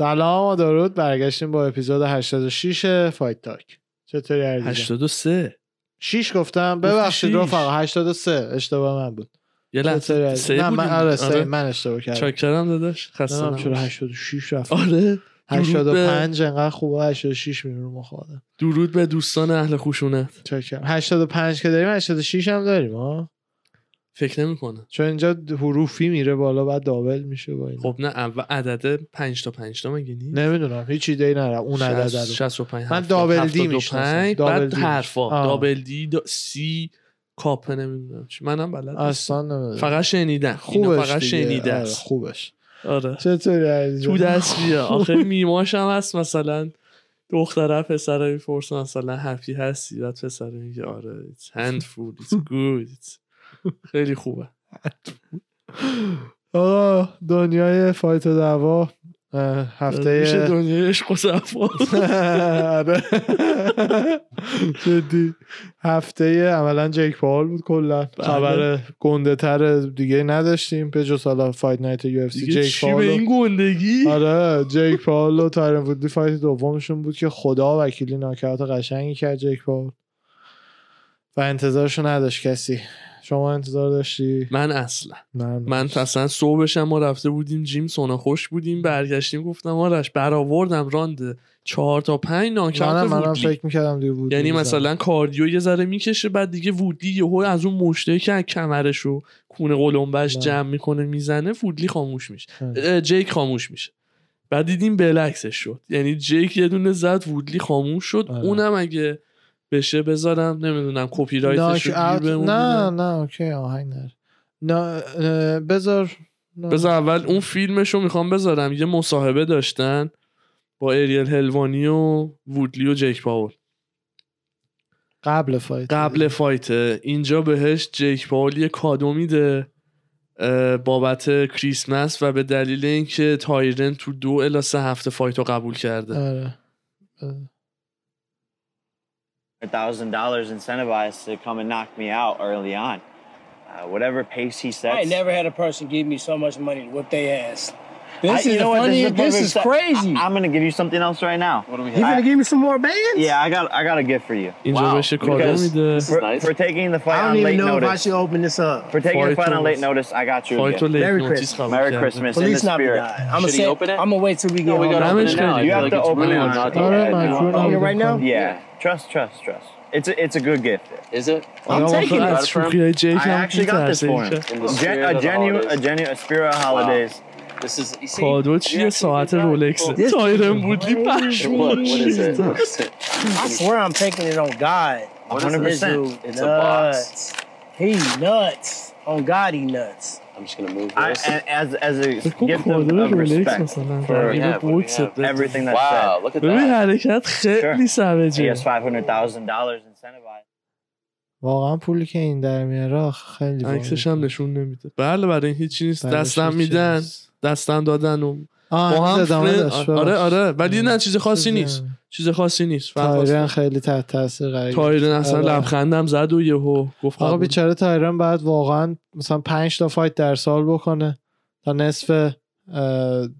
سلام و درود. برگشتیم با اپیزود 86 فایت تاک. چطوری جان 83 6 گفتم. ببخشید. رفقا 83 اشتباه من بود. یه لحظه؟ سه نه من. آره سه. آره. من اشتباه کردم. چاکرم داداش نمی‌دونم چرا نباش. 86 رفت آره درود به, 85 انقدر خوبه 86 میره رو درود به دوستان اهل خشونت چکرم 85 که داریم 86 هم داریم ها فکر نمی کنم چون اینجا حروفی میره بالا بعد دابل میشه با این خب نه اول عدد 5 تا 5 تا مگه نیست؟ نمی‌دونم هیچ ایده ای ندارم. اون عدد رو. 65 من دابل دی بعد دی. حرفا. دابل دی دا سی کاپه نمی‌دونم چی. منم بلد. اصلا نمی‌دونم. فقط شنیدم. خوبش فقط. شنیده آره، خوبش. آره. چطوری تو؟ دست بیا. آخه میماش هم هست مثلا. دختره پسره می‌پرسه مثلا هپی هستی؟ بعد پسره میگه آره it's handful it's good it's... خیلی خوبه. آقا دنیای fight و دعوا اه، میشه هفته دنیای عشق و صفا. آره. جدی. هفته عملا جیک پاول بود کلا. بله. خبر گنده تر دیگه نداشتیم. به جز حالا fight night UFC دیگه جیک چی به این گندگی؟ آره. جیک پاول و تایرن وودلی fight دومشون بود که خدا وکیلی ناکاوت قشنگی کرد جیک پاول. و انتظارشو نداشت کسی. شما انتظار داشتی؟ من اصلا. من من اصلا صبحش هم ما رفته بودیم جیم سونا خوش بودیم برگشتیم گفتم آرش برآوردم راند چهار تا پنج ناکاوت منم فکر می‌کردم دیگه بود یعنی مثلا کاردیو یه ذره می‌کشه بعد دیگه وودلی یهو از اون مشته که از کمرش و کونه قلمبش. جمع می‌کنه می‌زنه وودلی خاموش میشه. جیک خاموش میشه. بعد دیدیم بلکسش شد. یعنی جیک یه دونه زد وودلی خاموش شد. آره. اونم اگه بشه بذارم. نمی‌دونم کپی رایتش رو نه. نه okay آهنگ نه بذار. بذار اول اون فیلمش رو می‌خوام بذارم. یه مصاحبه داشتن با اریل هلوانی و وودلی و جیک پاول قبل fight. قبل fight. اینجا بهش جیک پاول یه کادو میده بابت کریسمس و به دلیل اینکه تایرن تو دو الا سه هفته fight رو قبول کرده. آره. thousand dollars incentivized to come and knock me out early on. Uh, whatever pace he sets. I never had a person give me so much money to whip their ass. This I, is funny. what, This is, this is crazy. I, am gonna give you something else right now. What do we? You gonna give me some more bands? Yeah, I got I got a gift for you. Wow. Because because is nice. for, taking the fight on late notice. I don't even know if I should open this up. For taking the fight on late notice, I got you. Merry Christmas. Merry Christmas. Please not spirit. I'm gonna open it. I'm gonna wait till we go. No, we gotta open it now. You have to open it. Open it right now. Yeah. trust, trust, trust. It's a, it's a good gift. Is it? I'm آدم taking آخه it. از شوخی جیک I هم actually got this می‌ترسه. for him. In the Gen- spirit a of the genuine, a holidays. genuine, a spirit of holidays. This is. You see, کادو you چیه actually ساعت did that. رولکس Cool. This تایرن is بودی crazy. پشمون What, what is it? What is it? I swear I'm taking it on God. What is This 100%. dude It's a box. nuts. He nuts. On God, he nuts. I'm just gonna move I, this. and as as a gift of, of respect for have? بده. everything that's wow, said. look at that. حرکت خیلی He سوجه has five hundred thousand dollars incentivized. واقعا پولی که این در میاره خیلی عکسش. هم نشون نمیده بله برای این هیچی نیست دستم میدن. دستم دادن و آه با هم آره. آره ولی نه چیز خاصی نیست. چیز خاصی نیست تایرن خیلی تحت تاثیر قرار تایرن. اصلا آره. لبخندم زد و یهو گفت آقا قبول. بیچاره تایرن بعد واقعا مثلا پنج تا فایت در سال بکنه تا نصف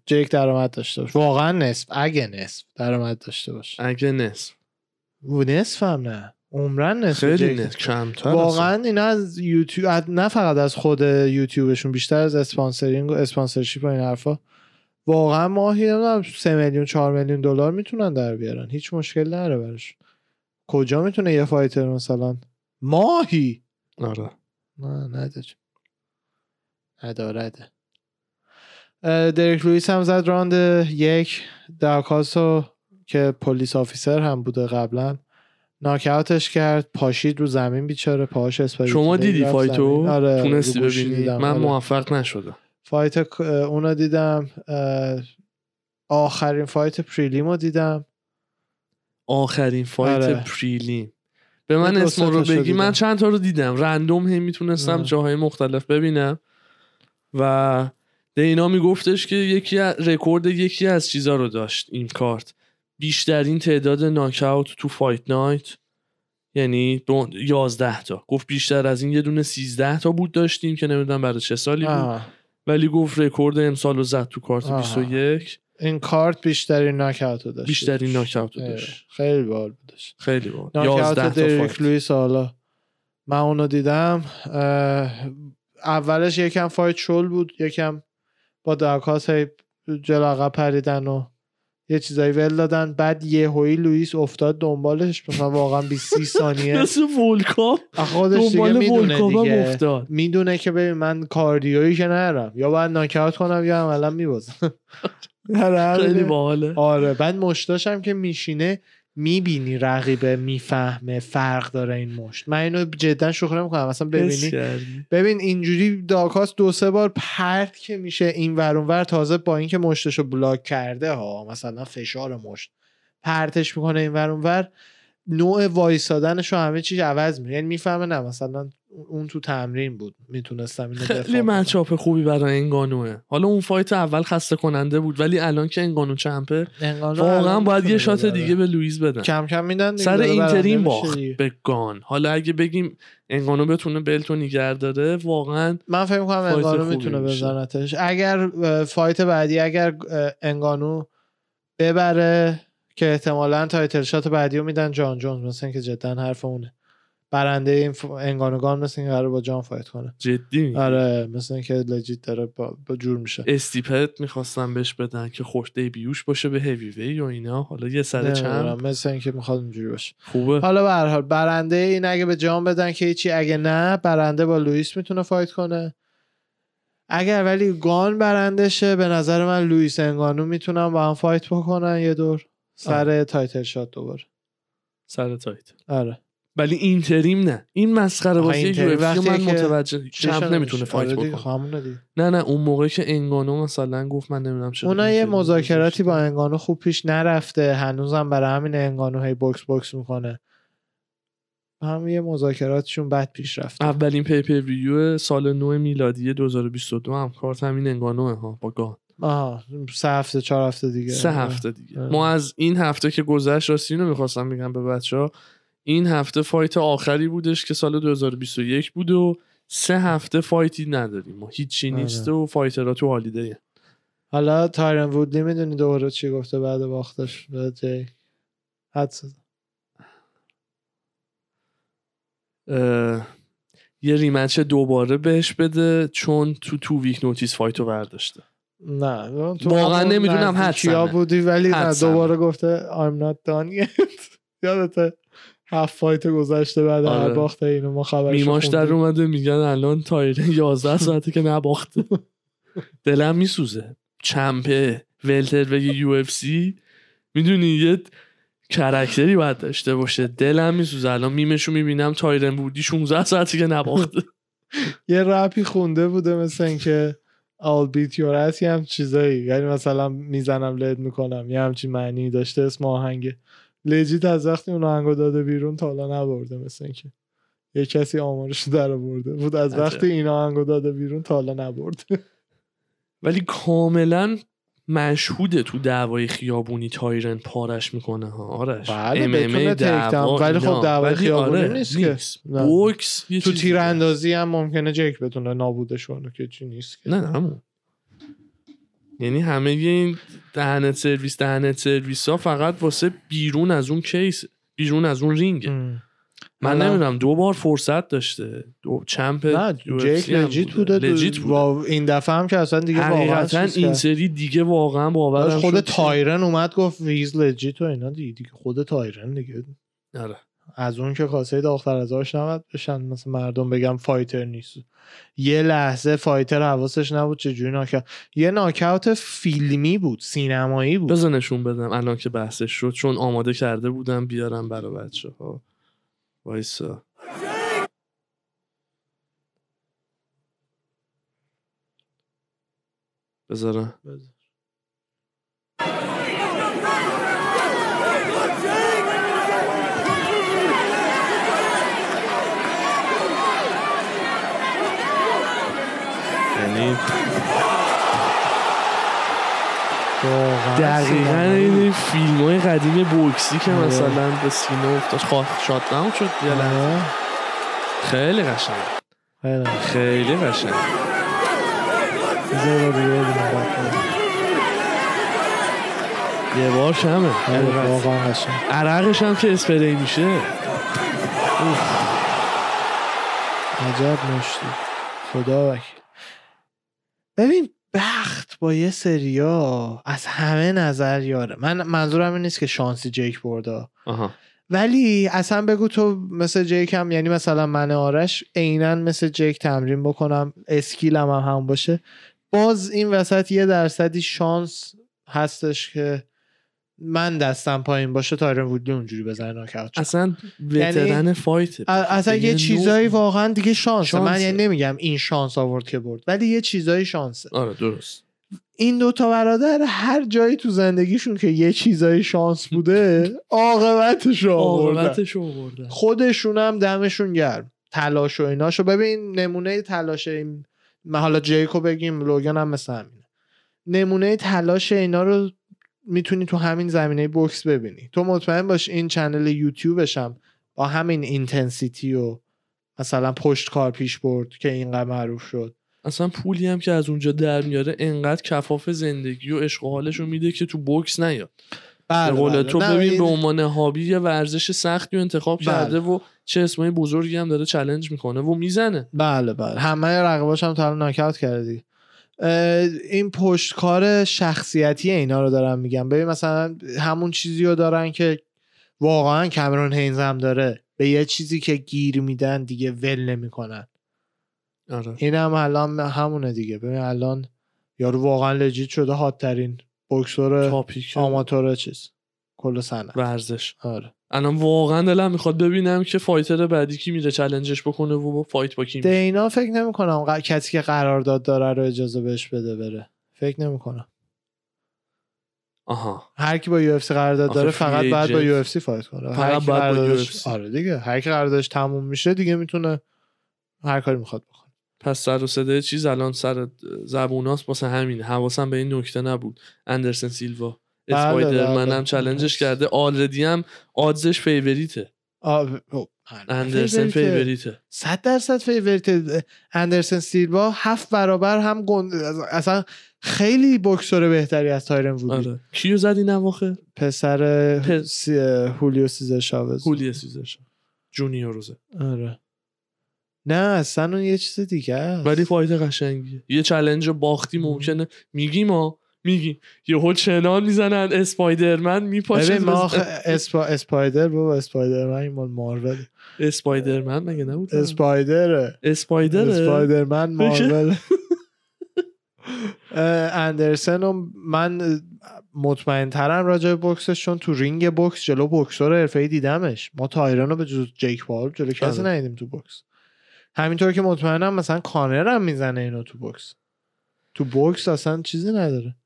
جیک درآمد داشته باشه واقعا نصف اگه نصف درآمد داشته باشه اگه نصف و نصف هم نه عمرن نصف خیلی. نصف کمتر واقعا اینا از یوتیوب نه فقط از خود یوتیوبشون بیشتر از sponsoring و sponsorship و این حرفا واقعا ماهی نمی‌دونم 3 میلیون 4 میلیون دلار می‌تونن در بیارن. هیچ مشکل نداره براش. کجا می‌تونه یه fighter مثلا؟ ماهی! آره. نه نداره. اه، دریک لوئیس هم زد راند یک. داکاسو که police officer هم بوده قبلا. ناکاوتش کرد. پاشید رو زمین بیچاره. پاهاش spike شما دیدی fight و؟ آره تونستی ببینی. من آره. موفق نشدم. fight ک- اونو دیدم. آخرین fight prelim و دیدم. آخرین fight آره. prelim. به من اسم رو بگی من. چند تا رو دیدم. random هم می‌تونستم آره. جاهای مختلف ببینم. و دینا میگفتش که یکی رکورد یکی از چیزا رو داشت این کارت. بیشترین تعداد ناکاوت تو fight night. یعنی دو- 11 تا. گفت بیشتر از این یه دونه 13 تا بود داشتیم که نمی‌دونم برای چه سالی بود. آه. ولی گفت رکورد امسال رو زد تو کارت آها. 21 این کارت بیشترین ناکاوت داشت. بیشترین ناکاوت داشت. خیلی باحال بودش خیلی ناکاوت 11 تا fight. لوئیس حالا. من اونو دیدم. اولش یکم fight شل بود. یکم با داکاس جلو عقب پریدن و یه چیزایی ول دادن. بعد یه هوی لوئیس افتاد دنبالش. مثلا واقعا 20 30 ثانیه. مثل ولکام خودش دیگه دنبال می‌دونه ولکام دیگه. افتاد. می‌دونه که ببین من cardio یی که ندارم یا باید ناکاوت کنم یا عملا میبازم. خیلی باحاله. آره. بعد مشتاشم که میشینه می‌بینی رقیبه می‌فهمه فرق داره این مشت. من اینو جدا شوخی نمی‌کنم. مثلا ببینی. ببین اینجوری داکاس دو سه بار پرت که میشه این ور ور تازه با اینکه مشتشو بلاک کرده ها مثلا فشار مشت پرتش می‌کنه این ور اون ور. نوع وایسادنش و همه چیز عوض میشه یعنی می‌فهمه نه مثلا اون تو تمرین بود می‌تونستم اینو خیلی. matchup خوبی برای انگانوه حالا اون fight اول خسته کننده بود ولی الان که انگانو champ ه واقعا باید یه shot. دیگه به لوئیس بدن کم کم میدن سر interim باخت. به گان حالا اگه بگیم انگانو بتونه belt و نگه داره واقعا من فکر می‌کنم انگانو می‌تونه. بزنتش اگر fight بعدی اگر انگانو ببره که احتمالا title shot بعدی رو میدن جان جونز مثل اینکه جدا حرف اونه. برنده این ف- انگانوگان مثل اینکه قرار با جان fight کنه. جدی میگی. آره مثل اینکه legit داره با, با جور میشه. استیپه می‌خواستم بهش بدن که خوش debut ش باشه به هیوی وی و اینا. حالا یه سر چند؟ مثل اینکه می‌خواد اینجوری باشه. خوبه. حالا به هر حال برنده این اگه به جان بدن که هیچی اگه نه برنده با لوئیس می‌تونه fight کنه. اگر ولی گان برنده شه به نظر من لوئیس انگانو می‌تونن با هم fight بکنن یه دور. سر title shot دوباره. سر title آره. ولی interim نه. این مسخره بازی رو من متوجه champ نمی‌تونه. fight آره بکنه. نه نه اون موقع که انگانو مثلا گفت من نمی‌دونم چرا اونا یه مذاکراتی با. انگانو خوب پیش نرفته هنوزم برای همین انگانو هی بوکس بوکس می‌کنه. هم یه مذاکراتشون بد پیش رفته. اولین pay-per-view سال نو میلادی 2022 هم کارت همین انگانوه ها با گان. آها سه هفته چهار هفته دیگه. سه آره. هفته دیگه. آره. ما از این هفته که گذشت راستی اینو می‌خواستم بگم به بچه ها این هفته fight آخری بودش که سال 2021 بود و سه هفته fight ی نداریم. ما هیچی آره. نیست و fighter ها تو holiday یه. حالا تایرن وودلی می‌دونی دوباره چی گفته بعد باختش. به جیک یه rematch دوباره بهش بده چون تو تو week notice fight و برداشته. نه تو واقعا نمی‌دونم نزدیکیا حدسمه. بودی ولی نه. دوباره گفته I'm not done yet. یادته هفت فایت گذشته بعد هر آره. باخته اینو ما خبرش میماش در اومده میگن الان تایرن 11 ساعته که نباخته. دلم میسوزه. چمپه ولتر بگه یو اف سی. می‌دونی یه کرکتری باید داشته باشه. دلم میسوزه. الان میمشو می‌بینم تایرن بودی 16 ساعتی که نباخته. یه رپی خونده بوده مثل اینکه I'll beat your ass یه هم چیزایی. یعنی مثلا می‌زنم لد می‌کنم یه همچین معنی داشته اسم آهنگه لجیت از وقتی اون آهنگو داده بیرون تا حالا نبرده مثل اینکه. یه کسی آمارش در برده بود. از. وقتی این آهنگو داده بیرون تا حالا نبرده. ولی کاملا مشهوده تو دعوای خیابونی تایرن پارش می‌کنه ها آرش بله، MMA داون. دعوا ولی خب. دعوای ولی خیابونی آره، نیست که. نه. بوکس تو تیراندازی هم ممکنه جک بتونه نابودش کنه که چی نیست که نه نه همون یعنی همه این دهنت سرویس دهنت سرویس ها فقط واسه بیرون از اون کیس بیرون از اون رینگ ام. من حالا- نمی‌دونم دو بار فرصت داشته. دو چمپ نه جیک لجیت بوده. لجیت بوده. این دفعه هم که اصلا دیگه واقعا حقیقتا این. سری دیگه واقعا باورم خود. تایرن اومد گفت ویز لجیت و اینا دیگه دیگه خود تایرن دیگه. آره. از اون که کاسه داختر از آش نباید بشن مثل مردم بگم فایتر نیست. یه لحظه فایتر حواسش نبود چجوری ناکاوت. یه ناکاوت فیلمی بود سینمایی بود. بذار نشون بدم الان که بحثش شد چون آماده کرده بودم بیارم برای بچه ها وایسا بذارم یعنی واقعا دقیقا. این فیلم های قدیم بوکسی که آره. مثلا به سینه افتاد. خواه شاد نام شد. آره. خیلی قشنگ. خیلی. قشنگ. یه بار شمه. عرقش هم که اسپری میشه. عجب مشتی. خدا وکیل. ببین بخت با یه سریا از همه نظر یاره. من منظورم این نیست که شانسی جیک برده. آها. ولی اصلا بگو تو مثل جیک هم یعنی مثلا من آرش عینا مثل جیک تمرین بکنم اسکیلم هم هم باشه. باز این وسط یه درصدی شانس هستش که من دستم پایین باشه تایرن وودلی اونجوری بزنه ناکاوت. اصلا وترن فایت. ا- اصلا یه چیزایی واقعا دیگه شانسه من. یعنی نمیگم این شانس آورد که برد ولی یه چیزایی شانسه. آره درست. این دوتا برادر هر جایی تو زندگیشون که یه چیزایی شانس بوده عاقبتش آوردن. آوردن. خودشون هم دمشون گرم. تلاش و ایناشو. ببین نمونه تلاش این ما حالا جیکو بگیم لوگان هم مثل همینه. نمونه تلاش اینا رو می‌تونی تو همین زمینه بوکس ببینی. تو مطمئن باش این channel یوتیوبش هم با همین intensity و مثلا پشت کار پیش برد که اینقدر معروف شد. اصلا پولی هم که از اونجا در میاره انقدر کفاف زندگی و عشق و حالش رو میده که تو بوکس نیاد. بله قول بله. تو ببین این- به عنوان hobby یه ورزش سختی رو انتخاب بله. کرده و چه اسمای بزرگی هم داره challenge می‌کنه و می‌زنه. بله بله. همه رقباش هم تا الان ناکاوت کرده این پشتکار شخصیتی اینا رو دارم میگم. ببین مثلا همون چیزی رو دارن که واقعا Cameron Hanes هم داره. به یه چیزی که گیر میدن دیگه ول نمی‌کنن. آره. این هم الان همونه دیگه. ببین الان یارو واقعا legit شده hot ترین بوکسور آماتور چیز. کل سنه ورزش. آره. الان واقعا دلم می‌خواد ببینم که fighter بعدی کی میره challenge ش بکنه و با fight با کی میشه. دینا فکر نمی‌کنم کسی که قرارداد داره رو اجازه بهش بده بره. فکر نمی‌کنم. آها. هر کی با UFC قرارداد داره فقط بعد با. UFC fight کنه. فقط هر کی باید با قراردادش- UFC. آره دیگه. هر کی قراردادش تموم میشه دیگه می‌تونه هر کاری می‌خواد بکنه. پس سر و صدای چیز الان سر زبوناست واسه همینه حواسم به این نکته نبود. اندرسن سیلوا. اسپایدرمن بله. هم challenge ش کرده. already هم odds ش favorite ه اندرسن فیوریته صد درصد فیوریت اندرسن سیلوا هفت برابر هم گند اصلا خیلی بکسور بهتری از تایرن وودی. آره. کیو زد این اواخر پسر پس- سی... هولیو سیزر شاوز هولی سیزرش جونیور روزه. آره. نه اصلا اون یه چیز دیگه است. ولی فایت قشنگیه. یه چلنج باختی ممکنه. میگی ما میگی. یهو چنان می‌زنن اسپایدرمن میپاشه ببین ما اسپا... اسپایدر بابا اسپایدرمن مال مارول. اسپایدرمن مگه نبود اسپایدره. اسپایدر اسپایدرمن مارول. اندرسن و من مطمئن ترم راجع به بوکسش چون تو رینگ بوکس جلو بوکسور حرفه‌ای دیدمش. ما تایران رو به جز جیک پال جلو کسی آره. ندیدیم تو بوکس. همینطور که مطمئنم مثلا کانر هم می‌زنه اینو تو بوکس. تو بوکس اصلا چیزی نداره.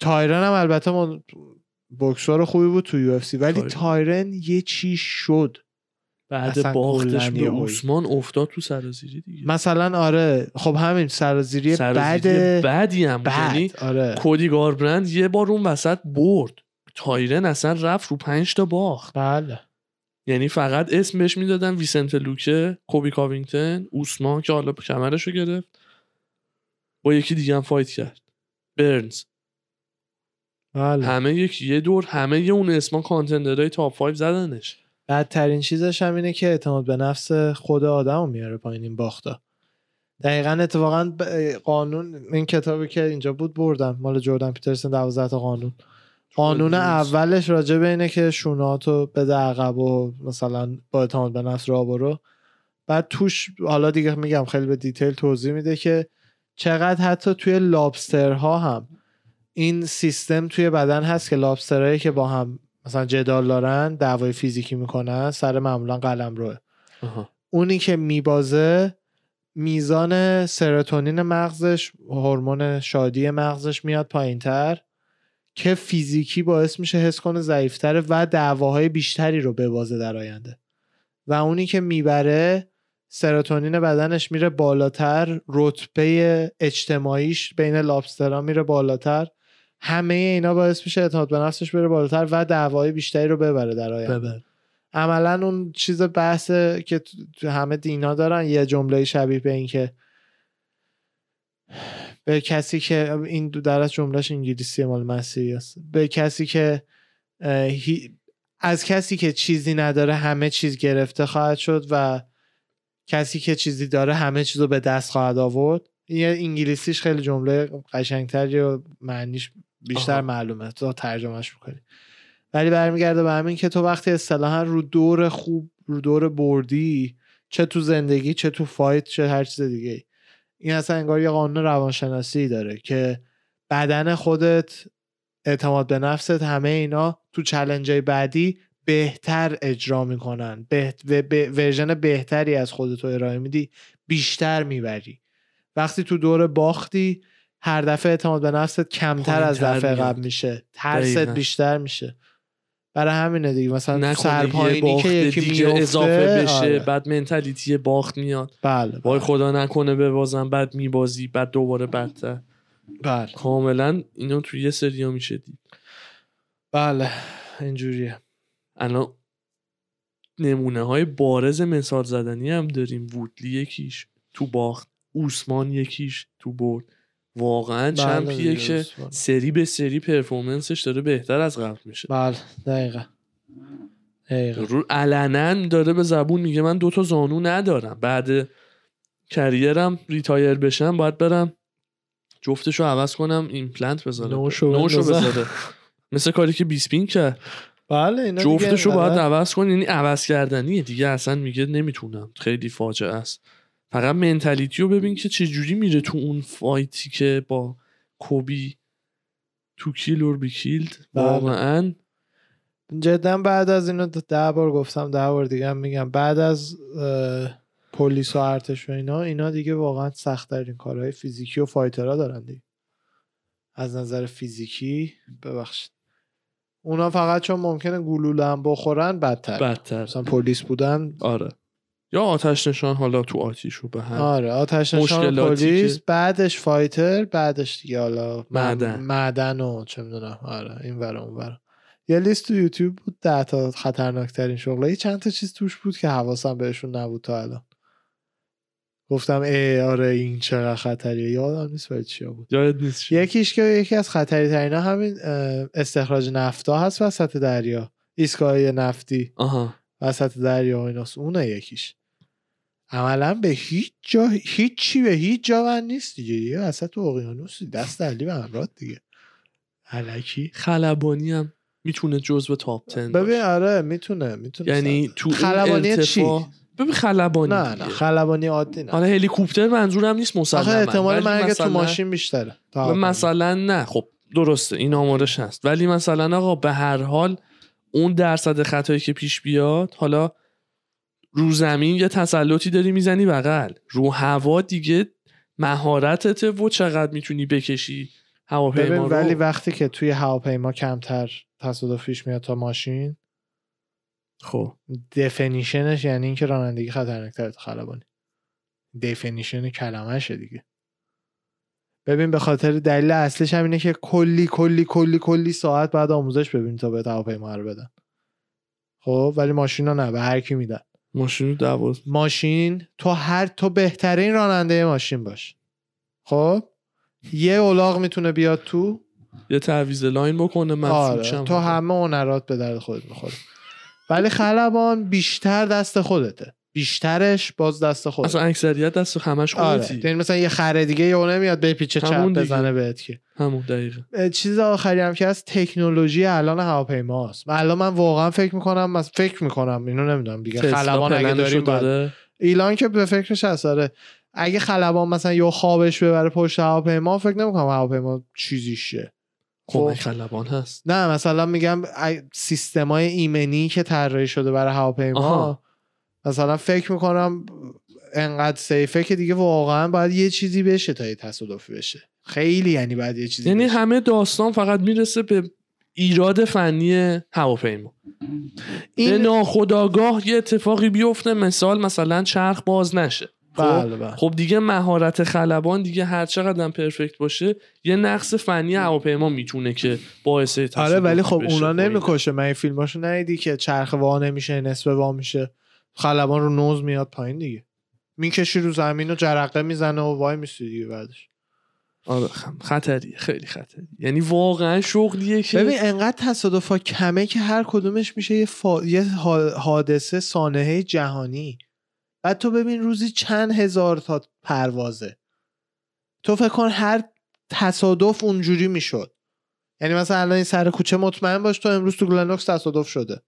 تایرن هم البته ما بوکسور خوبی بود تو یو ولی تایرن. یه چی شد. بعد باختش به. اوسمان افتاد تو سرازیری دیگه. مثلا آره. خب همین سرازیری بعد سرازیری بدی هم بود. یعنی بعد آره. کودی گاربرنت یه بار اون وسط برد. تایرن اصلا رفت رو پنج تا باخت. بله. یعنی فقط اسم بهش می‌دادن ویسنته لوکه کولبی کاوینگتن اوسمان که حالا کمرش رو گرفت. با یکی دیگه هم فایت کرد. برنز. بله. همه یک یه دور همه یه اون اسما کانتندرهای تاپ 5 زدنش بدترین چیزش هم اینه که اعتماد به نفس خود آدم رو میاره پایین این باختا دقیقا اتفاقا قانون این کتابی که اینجا بود بردم مال جردن پیترسن 12 تا قانون قانون. اولش راجع به اینه که شوناتو بده عقب و مثلا با اعتماد به نفس را برو بعد توش حالا دیگه میگم خیلی به detail توضیح میده که چقدر حتی توی lobster ها هم این سیستم توی بدن هست که lobster هایی که با هم مثلا جدال دارن دعوای فیزیکی می‌کنن سر معمولا قلم روه. آها. اونی که میبازه میزان سروتونین مغزش هورمون شادی مغزش میاد پایین تر که فیزیکی باعث میشه حس کنه ضعیفتره و دعواهای بیشتری رو ببازه در آینده. و اونی که می‌بره سروتونین بدنش میره بالاتر رتبه اجتماعیش بین لابسترها میره بالاتر. همه اینا باعث میشه اعتماد به نفسش بره بالاتر و دعوای بیشتری رو ببره در آینده. عملا اون چیز بحث که همه دینا دارن یه جمله شبیه به این که به کسی که این در از جملهش انگلیسی مال مسیحی است. به کسی که از کسی که چیزی نداره همه چیز گرفته خواهد شد و کسی که چیزی داره همه چیز رو به دست خواهد آورد. این یه انگلیسیش خیلی جمله قشنگتری و معنیش بیشتر آها. معلومه تو ترجمهش می‌کنی ولی برمیگرده به همین که تو وقتی اصطلاحا رو دور خوب رو دور بردی چه تو زندگی چه تو فایت چه هر چیز دیگه ای. این اصلا انگار یه قانون روانشناسی داره که بدن خودت اعتماد به نفست همه اینا تو چلنج بعدی بهتر اجرا می‌کنن بهت و به ورژن بهتری از خودت رو ارائه میدی بیشتر می‌بری وقتی تو دور باختی هر دفعه اعتماد به نفست کمتر از دفعه. قبل میشه. ترست. بیشتر میشه. برای همینه دیگه. مثلا یه که یکی دیگه اضافه بشه آره. بعد منتالیتی باخت میاد. بله وای بله, خدا نکنه ببازم بعد میبازی بعد دوباره بدتر. بله. کاملا اینو توی یه سریا میشه دید. بله اینجوریه. الان نمونه های بارز مثال زدنی هم داریم. وودلی یکیش تو باخت. اوسمان یکیش تو برد. واقعا بله چمپیه که اوسمان. سری به سری پرفورمنسش داره بهتر از قبل میشه. بله دقیقا. دقیقا. رو علنا داره به زبون میگه من دوتا زانو ندارم. بعد career م retire بشم باید برم جفتشو عوض کنم ایمپلنت بزنم نوشو نوشو. بذاره. مثل کاری که بیسپینگ کرد. بله اینا جفتشو باید عوض کن یعنی عوض کردنیه. دیگه اصلا میگه نمی‌تونم. خیلی فاجعه است. فقط mentality رو ببین که چجوری میره تو اون fight ی که با کوبی to kill or be killed بله. واقعا. جدا بعد از اینو ده بار گفتم ده بار دیگه هم میگم. بعد از پلیس و ارتش و اینا اینا دیگه واقعا سخت ترین کارهای فیزیکی و fighter ها دارن دیگه. از نظر فیزیکی ببخشید. اونا فقط چون ممکنه گلوله هم بخورن بدتر. بدتر. مثلا پلیس بودن آره. یا آتش نشان حالا تو آتیش رو به هم آره آتش نشان پلیس که- بعدش fighter بعدش دیگه حالا معدن. معدن و چه می‌دونم. آره این ور اون ور. یه لیست تو یوتیوب بود ده تا خطرناکترین شغله چند تا چیز توش بود که حواسم بهشون نبود تا الان. گفتم ای آره این چقدر خطریه. یادم نیست ولی چیا بود. یاد نیست چی. یکیش که یکی از خطری ترینا همین استخراج نفتا هست وسط دریا. ایستگاه نفتی. آها. وسط دریا و ایناست. اونه یکیش. عملا به هیچ جا هیچی به هیچ جا من نیست دیگه. یه وسط اقیانوس دست علی به همراه دیگه. علکی. خلبانی هم می‌تونه جزو تاپ 10 ببین. آره می‌تونه می‌تونه یعنی تو خلبانی چی؟ ببین خلبانی نه نه. خلبانی عادی نه. حالا هلیکوپتر منظورم نیست آخه مسلما احتمال مرگ تو ماشین بیشتره. مثلا نه. خب درسته. این آمارش هست. ولی مثلا آقا به هر حال اون درصد خطایی که پیش بیاد حالا رو زمین یه تسلطی داری می‌زنی بغل. رو هوا دیگه مهارتته و چقدر می‌تونی بکشی هواپیما رو؟ ولی وقتی که توی هواپیما کمتر تصادف پیش میاد تا ماشین خب. دفنیشنش یعنی اینکه رانندگی خطرناکتره تا خلبانی. دفنیشن کلمهشه دیگه. ببین به خاطر دلیل اصلیش هم اینه که کلی کلی کلی کلی ساعت بعد آموزش ببینی تا به هواپیما رو بدن. خب ولی ماشین رو نه به هر کی میدن. ماشین رو دواز. ماشین تو هر تو بهترین راننده ماشین باش. خب یه اولاغ می‌تونه بیاد تو. یه تعویض لاین بکنه من آره تو همه هنرات به درد خودت می‌خوره. ولی خلبان بیشتر دست خودته. بیشترش باز دست خودت اصلا اکثریت دست همش آره. خودتی. یعنی مثلا یه خره دیگه یه نمیاد به پیچه چپ. بزنه بهت که. همون دقیقه. چیز آخری هم که از تکنولوژی الان هواپیماست. الان من واقعا فکر می‌کنم من فکر می‌کنم اینو نمی‌دونم دیگه. خلبان اگه داریم بعد. داره ایلان که به فکرش هست آره. اگه خلبان مثلا یه خوابش ببره پشت هواپیما فکر نمی‌کنم هواپیما چیزی شه. کمک خب. خلبان هست. نه مثلا میگم ای- سیستمای ایمنی که طراحی شده برای هواپیما. مثلا فکر می‌کنم انقدر سیفه که دیگه واقعا باید یه چیزی بشه تا یه تصادفی بشه. خیلی یعنی باید یه چیزی یعنی بشه. همه داستان فقط می‌رسه به ایراد فنی هواپیما. به این ناخداگاه یه اتفاقی بیفته مثال مثلا چرخ باز نشه. خب؟ بله بله. خب دیگه مهارت خلبان دیگه هر چقدر هم پرفکت باشه یه نقص فنی هواپیما می‌تونه که باعث آره ولی خب اونا. نمی‌کشه. من این فیلماشو ندیدی که چرخ وا نمیشه نصف وا میشه. خلبان رو نوز میاد پایین دیگه. می‌کشی رو زمین و جرقه می‌زنه و وای میسی دیگه بعدش. آره خ- خطریه خیلی خطریه. یعنی واقعا شغلیه که ببین انقدر تصادفا کمه که هر کدومش میشه یه, فا... یه حادثه سانحه جهانی. بعد تو ببین روزی چند هزار تا پروازه. تو فکر کن هر تصادف اونجوری می‌شد. یعنی مثلا الان این سر کوچه مطمئن باش تو امروز تو گلنوکس تصادف شده.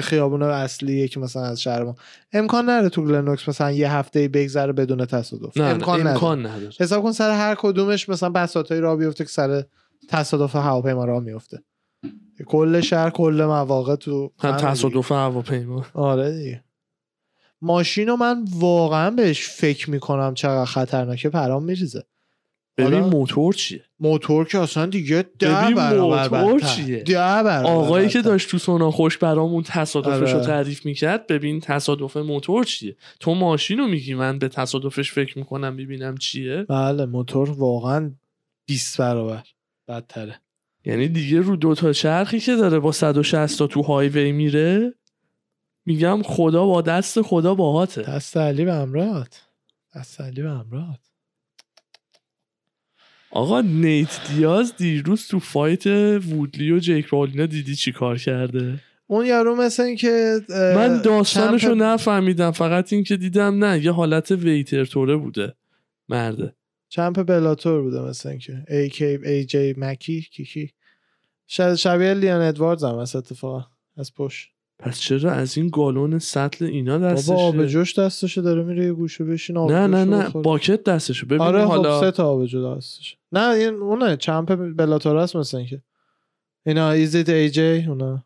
خیابون اصلیه که مثلا از شهر ما. امکان نداره تو گلنوکس مثلا یه هفته بگذره بدون تصادف. نه امکان, نداره. امکان نداره. حساب کن سر هر کدومش مثلا بساطایی راه بیفته که سر تصادف هواپیما راه میفته. کل شهر کل مواقع تو هم. تصادف هواپیما. آره دیگه. ماشین رو من واقعا بهش فکر می‌کنم چقدر خطرناکه پرام میریزه. ببین موتور چیه موتور که اصلا دیگه ده برابر موتور. چیه؟ ده برابر آقایی که. داشت تو سونا خوش برامون تصادفش رو آره. تعریف می‌کرد ببین تصادف موتور چیه تو ماشین رو میگی من به تصادفش فکر می‌کنم ببینم چیه بله موتور واقعا 20 برابر بدتره یعنی دیگه رو دوتا چرخی که داره با 160 تا تو هایوی میره میگم خدا با دست خدا باهاته دست علی به امرات دست علی به امرات آقا نیت دیاز دیروز تو فایت وودلی و جیک رولینو دیدی چی کار کرده؟ اون یارو مثل این که من داستانشو چمپ- نفهمیدم فقط این که دیدم نه یه حالت ویتر توره بوده مرده. چمپ بلاتور بوده مثل اینکه ای کی ای جی مکی کی کی. شاید شبیه لیان ادواردز هم اتفاقا از پشت. پس چرا از این گالون سطل اینا دستشه؟ بابا آبجوش دستشه داره میره یه گوشه بشین نه آبجوش نه نه بخوره. باکت دستشو ببین آره حالا خب سه تا آبجو دستشه. نه این اونه چمپ بلاتور هست مثل اینکه. اینا ایزیت ای جی اونا.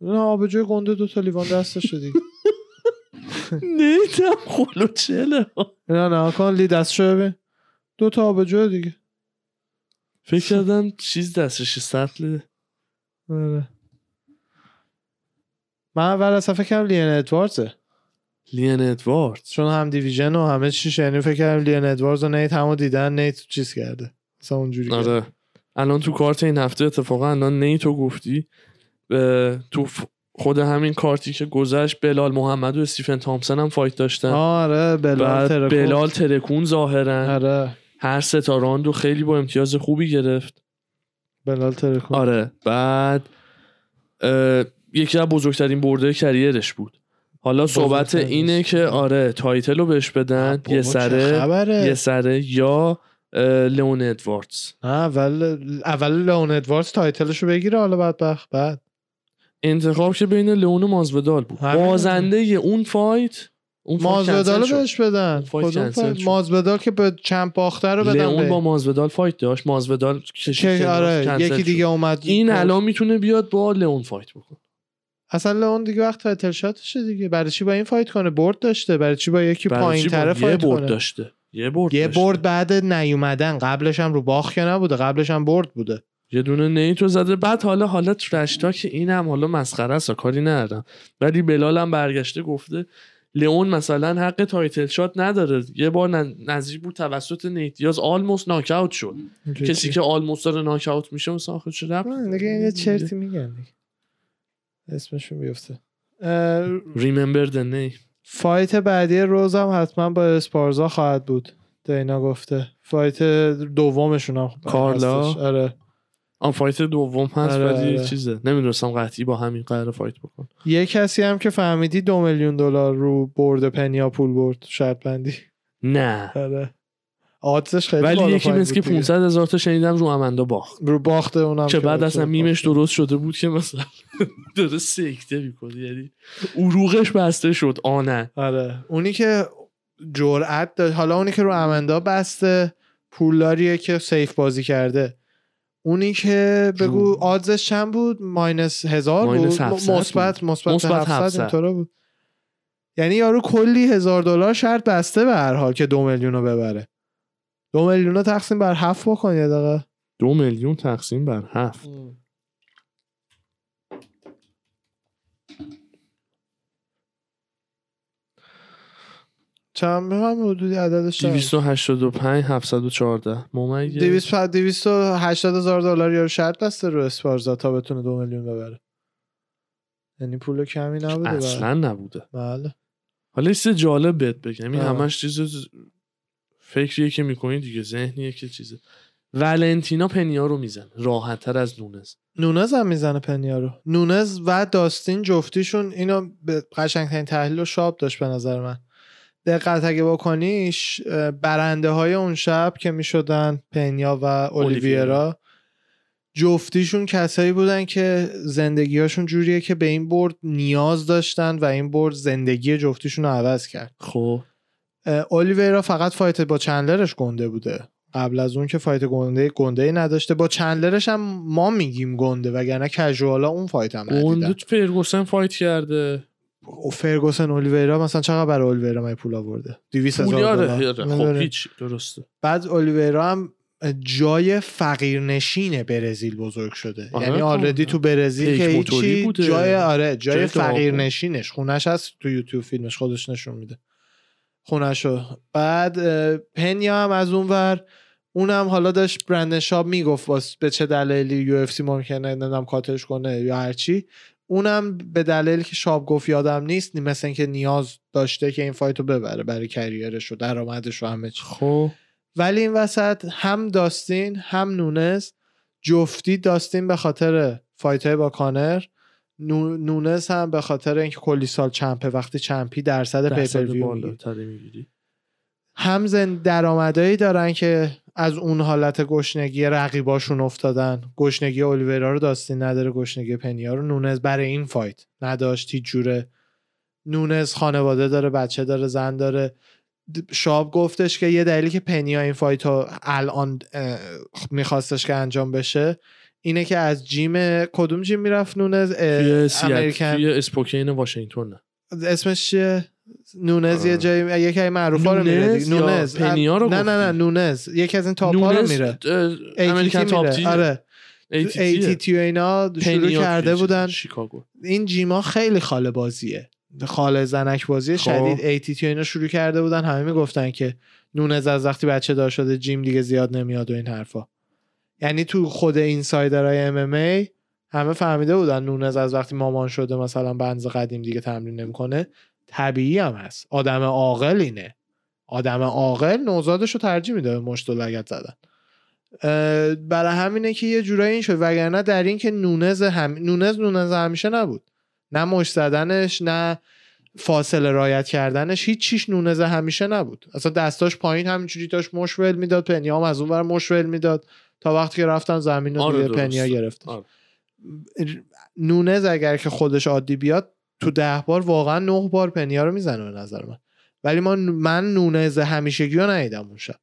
نه آبجوی گنده دو تا لیوان دستشه دیگه. نیتم خلو چله. نه نه کن لی دستشو ببین. دو تا آبجو دیگه. فکر کردم چیز دستش سطل. آره. من اول اصلا فکر کردم لیان ادواردزه لیان ادواردز چون هم division و همه چیش یعنی فکر کردم لیان ادواردز و نیت همو دیدن نیت چیز کرده. مثلا اونجوری. آره. الان تو کارت این هفته اتفاقا الان نیتو گفتی. اه، تو خود همین کارتی که گذشت بلال محمد و استیفن تامسون هم fight داشتن. آره بلال ترکون. بلال ترکون ظاهرا. آره. هر سه تا راندو خیلی با امتیاز خوبی گرفت. بلال ترکون. آره. بعد یکی از بزرگترین برده career ش بود. حالا صحبت اینه که آره title رو بهش بدن. یه سره؟ یه سره یا لئون ادواردز. اول اول لئون ادواردز title شو بگیره حالا بعد بخ بعد. انتخاب که بین لئون و مازویدال بود. بازنده اون fight اون مازویدال رو. بهش بدن. مازویدال که به champ باخته رو بدن به با ماسویدال fight داشت. ماسویدال کنار، آره یکی. دیگه اومد این الان می‌تونه بیاد با لئون fight بکنه. اصلا لئون دیگه وقت title shot شه دیگه. برای چی با این fight کنه؟ برد داشته. برای چی با یکی پایین یه fight برد کنه؟ داشته. یه برد یه. برد بعد نیومدن. قبلش هم رو باخت که نبوده. قبلش هم برد بوده. یه دونه نیتو زده. بعد حالا حالا trash talk که این هم حالا مسخره است. کاری ندارم. ولی بلال هم برگشته گفته لئون مثلا حق title shot نداره. یه بار نزدیک بود توسط نیت دیاز almost knockout شد. کسی که almost داره ناکاوت میشه مثلا آخه چه نه، دیگه چرتی میگن دیگه. اسمشون بیفته remember the knee fight بعدی روز هم حتما با اسپارزا خواهد بود دینا گفته. fight دومشون هم کارلا؟ هستش. آره. آن fight دوم هست آره، ولی آره. چیزه. نمی‌دونستم قطعی با همین قرار fight بکن یه کسی هم که فهمیدی دو میلیون دلار رو برد پنیا پول برد شرط بندی نه. آره. آدزش خیلی ولی یکی مثل که بود دیگه. 500 هزار تا شنیدم رو امندا باخت. رو باخت اونم که بعد اصلا. میمش درست شده بود که مثلا داره سکته می‌کنه یعنی عروغش بسته شد. آنه. آره. اونی که جرأت داشت حالا اونی که رو امندا بسته پولداریه که سیف بازی کرده. اونی که بگو. آدزش چند بود؟ ماینس هزار بود؟ ماینس م- 700 مثبت مثبت مثبت 700 700. اینطورا بود. یعنی یارو کلی هزار دلار شرط بسته به هر حال که دو میلیون رو ببره. دو میلیون رو تقسیم بر هفت بکن یه دقیقه. دو میلیون تقسیم بر هفت. چند به من حدودی عددش چند؟ 285 714 ممیز 200 280 هزار دلار یارو شرط بسته رو اسپارزا تا بتونه دو میلیون ببره. یعنی پول کمی نبوده اصلا نبوده. بله. حالا چیز جالب بهت بگم. این. همش چیز فکریه که می‌کنی دیگه ذهنیه که چیزه. ولنتینا پنیا رو میزن راحت تر از نونز. نونز هم می‌زنه پنیا رو. نونز و داستین جفتیشون اینو به قشنگترین تحلیل و شاب داشت به نظر من. دقت اگه بکنیش برنده های اون شب که می‌شدن پنیا و اولیویرا جفتیشون کسایی بودن که زندگیاشون جوریه که به این برد نیاز داشتن و این برد زندگی جفتیشون رو عوض کرد. خب. اولیویرا فقط fight با چندلرش گنده بوده قبل از اون که fight گنده گنده ای نداشته با چندلرش هم ما میگیم گنده وگرنه casual ا اون fight هم ندیدن گوند فرگوسن fight کرده و فرگوسن اولیویرا مثلا چقدر برای اولیویرا من پول آورده 200 پولی هزار آره دلار. آره. خب؟ هیچ درسته بعد اولیویرا هم جای فقیرنشین برزیل بزرگ شده آره، یعنی already کاملا. تو برزیل که هیچی بوده. جای آره جای, جای. فقیرنشینش خونش هست تو یوتیوب فیلمش خودش نشون میده خونشو بعد پنیا هم از اون ور اونم حالا داشت برندن شاب می‌گفت به چه دلایلی UFC ممکنه نمی‌دونم cut ش کنه یا هرچی اونم به دلیلی که شاب گفت یادم نیست مثل اینکه نیاز داشته که این fight و ببره برای career ش و درآمدش و همه چی. خب. ولی این وسط هم داستین هم نونز جفتی داستین به خاطر fight های با کانر نونز هم به خاطر اینکه کلی سال champ ه وقتی champ ی درصد pay-per-view می‌گیری. هم زن درآمدایی دارن که از اون حالت گشنگی رقیباشون افتادن. گشنگی اولیورا رو داستین نداره گشنگی پنیا رو. نونز برای این fight نداشت هیچ جوره. نونز خانواده داره بچه داره زن داره. شاب گفتش که یه دلیلی که پنیا این فایت رو الان میخواستش که انجام بشه اینه که از جیم کدوم جیم می‌رفت نونز؟ امریکن. توی اسپوکین واشنگتن. اسمش چیه؟ نونز یه. جایی یکی از معروفا رو میره نونز دیگه. یا نونز. پنیا رو نه نه نه؟ نونز. یکی از این تاپا رو نونز، میره. امریکن تاپ. تی آره. و اینا شروع کرده بودن. شیکاگو. این جیما خیلی خاله بازیه. خاله زنک بازی خب. شدید ATT و اینا شروع کرده بودن. همه می‌گفتن که نونز از وقتی بچه دار شده جیم دیگه زیاد نمیاد و این حرفا. یعنی تو خود اینسایدرهای ام ام همه فهمیده بودن نونز از وقتی مامان شده مثلا بنز قدیم دیگه تمرین نمی‌کنه طبیعی هم هست. آدم عاقل اینه. آدم عاقل نوزادش رو ترجیح میده به مشت و لگت زدن. برای همینه که یه جورایی این شد. وگرنه در این که نونز هم... نونز نونز همیشه نبود. نه مش زدنش نه فاصله رایت کردنش هیچ چیش نونز همیشه نبود. اصلا دستاش پایین همینجوری داشت مشول می‌داد پنیام از اون مشول می‌داد. تا وقتی که رفتن زمین رو آره،. پنیا گرفت آره. نونز اگر که خودش عادی بیاد تو ده بار واقعا نه بار پنیا رو می‌زنه به نظر من. ولی ما من نونز همیشگی رو ندیدم اون شب.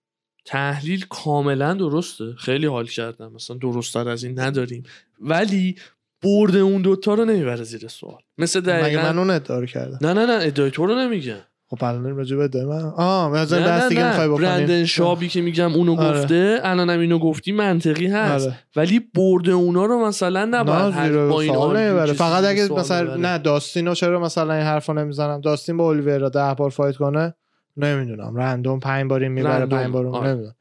تحلیل کاملا درسته. خیلی حال کردم. مثلا درستتر از این نداریم. ولی برد اون دوتا رو نمی‌بره زیر سوال. مثل مگه دقیقا من اون ادعا رو کردم؟ نه نه نه ادعای تو رو نمیگم. خب الان راجع به من آه مثلا بحث دیگه می‌خوای برندن بکنیم شابی که میگم اونو آره. گفته الانم اینو گفتی منطقی هست. آره. ولی برد اونا رو مثلا نباید با این کسی فقط اگه مثلا ببره. نه داستینو چرا مثلا این حرفو نمی‌زنم؟ داستین با اولیویرا ده بار فایت کنه؟ نمی‌دونم. random پنج بار این می‌بره random، پنج بار اون آره. نمی‌دونم.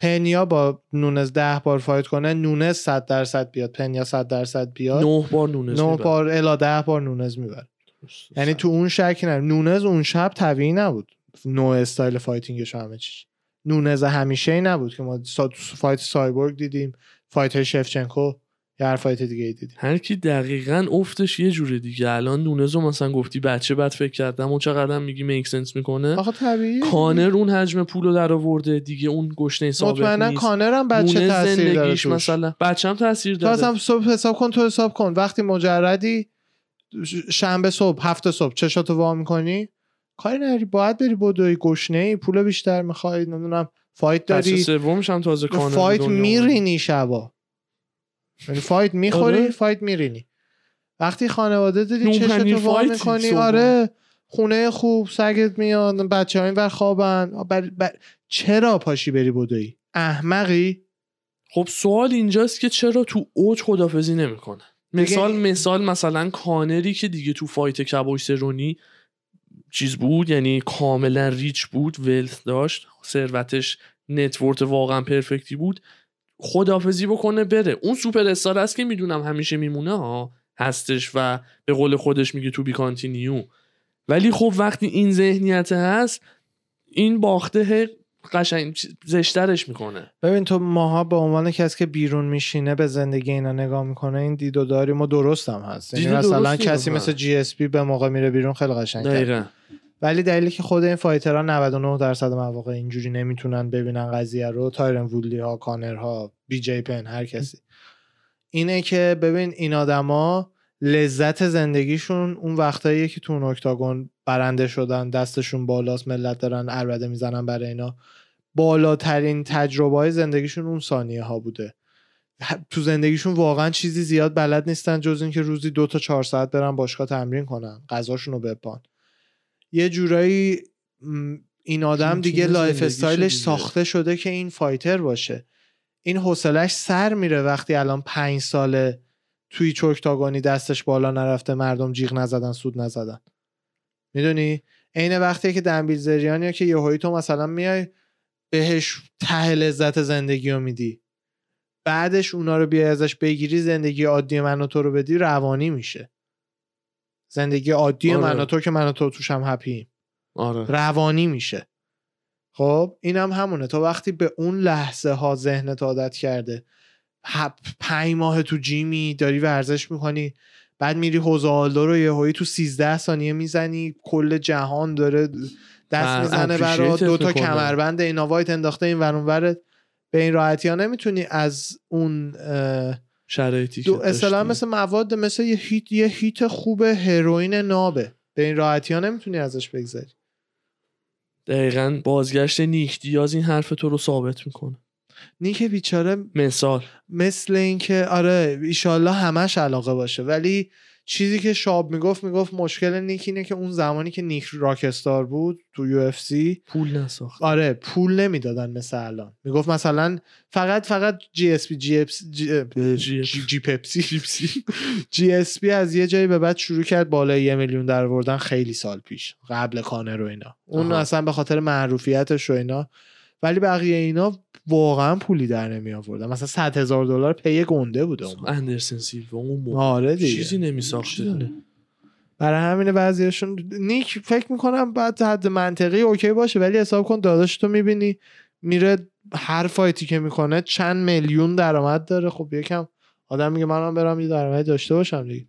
پنیا با نونز ده بار fight کنه نونز 100 درصد بیاد. پنیا 100 درصد بیاد. نه بار نونز نه می‌بره. بار الا ده بار نونز می‌بره. یعنی تو اون شکی نه. نونز اون شب طبیعی نبود. نوع style fighting ش و همه چیش نونز همیشه ای نبود که ما سا- تو fight سایبورگ دیدیم fight شفچنکو یا هر فایت دیگه ای دیدیم. هر کی دقیقا افتش یه جوره دیگه. الان نونزو مثلا گفتی بچه بعد فکر کردم و چقدر میگی make sense می‌کنه؟ آخه طبیعی کانر اون حجم پولو در آورده دیگه اون گشنه ثابت مطمئنا کانر هم بچه نونز تاثیر داره. مثلا بچه هم تاثیر تو داره. اصلا صبح حساب کن تو حساب کن. وقتی مجردی شنبه صبح هفته صبح. چشاتو وا می‌کنی؟ کاری نداری. باید بری بدوی گشنه ای. پول بیشتر می‌خوای نمی‌دونم fight داری؟ سومش هم تازه کانر به fight. میرینی شبا. یعنی fight می‌خوری آره. fight میرینی. وقتی خانواده داری چشتو وا می‌کنی. آره خونه خوب سگت میاد بچه های بر خوابن بر... بر... چرا پاشی بری بدوی احمقی؟ خب سوال اینجاست که چرا تو اوج خدافزی نمی‌کنه؟ مثال مثال مثلا کانری که دیگه تو fight کابوی سرونی چیز بود یعنی کاملا rich بود wealth داشت ثروتش net worth واقعا perfect ی بود. خدافزی بکنه بره. اون سوپر استار هست که می‌دونم همیشه میمونه ها هستش و به قول خودش میگه to be continue ولی خب وقتی این ذهنیت هست این باخته قشنگ زشترش می‌کنه. ببین تو ماها به عنوان کسی که بیرون میشینه به زندگی اینا نگاه می‌کنه این دید و داریم و درست هم هست. یعنی مثلا کسی مثل. جی اس پی به موقع میره بیرون خیلی قشنگ دقیقا. ولی دلیلی که خود این fighter ها 99 درصد مواقع اینجوری نمی‌تونن ببینن قضیه رو تایرن وودلی ها کانر ها بی جی پن هر کسی. اینه که ببین این آدما لذت زندگیشون اون وقتاییه که تو اون octagon برنده شدن دستشون بالاست ملت دارن عربده می‌زنن برای اینا. بالاترین تجربه های زندگیشون اون ثانیه ها بوده تو زندگیشون واقعا چیزی زیاد بلد نیستن جز اینکه روزی دو تا چهار ساعت برن باشگاه تمرین کنن غذاشون رو بپان. یه جورایی این آدم دیگه lifestyle ش. ساخته شده که این fighter باشه. این حوصلش سر میره وقتی الان پنج ساله توی چوکتاگانی دستش بالا نرفته مردم جیغ نزدن سود نزدن. می‌دونی؟ عین وقتی که دنبیل زریانی که یهویی تو مثلا میای بهش ته لذت زندگی رو میدی. بعدش اونا رو بیای ازش بگیری زندگی عادی من و تو رو بدی روانی میشه. زندگی عادی آره. من و تو که من و تو توش هم هپیم آره. روانی میشه. خب اینم هم همونه. تو وقتی به اون لحظه ها ذهنت عادت کرده پنج ماه تو جیمی داری ورزش می‌کنی بعد میری حوزه آلدو رو یهویی تو 13 ثانیه می‌زنی کل جهان داره دست می‌زنه برا appreciate دو تا. کمربند اینا وایت انداخته این ور اون ورت. به این راحتی ها نمی‌تونی از اون شرایطی که دو داشتی. مثل مواد مثل یه هیت یه هیت خوب هروئین نابه به این راحتی ها نمی‌تونی ازش بگذری دقیقا بازگشت نیک دیاز این حرف تو رو ثابت می‌کنه نیک بیچاره مثال. مثل اینکه آره ایشالله همش علاقه باشه. ولی چیزی که شاب می‌گفت می‌گفت مشکل نیک اینه که اون زمانی که نیک rockstar بود تو UFC پول نساخت. آره پول نمی‌دادن مثل الان. می‌گفت مثلا فقط فقط جی اس پی جی اپس جی, پپسی. جی اس پی از یه جایی به بعد شروع کرد بالای یه میلیون در آوردن خیلی سال پیش. قبل کانر و اینا. اون. اصلا به خاطر معروفیتش و اینا ولی بقیه اینا واقعا پولی در نمی آوردن. مثلا 100 هزار دلار pay گنده بوده اون اندرسن سیلوا اون آره دیگه. چیزی نمیساخته برای همین بعضیشون نیک فکر می‌کنم بعد حد منطقی okay باشه ولی حساب کن داداش تو می‌بینی میره هر fight ی که می‌کنه چند میلیون درآمد داره. خب یکم آدم میگه منم برم یه درآمدی داشته باشم دیگه.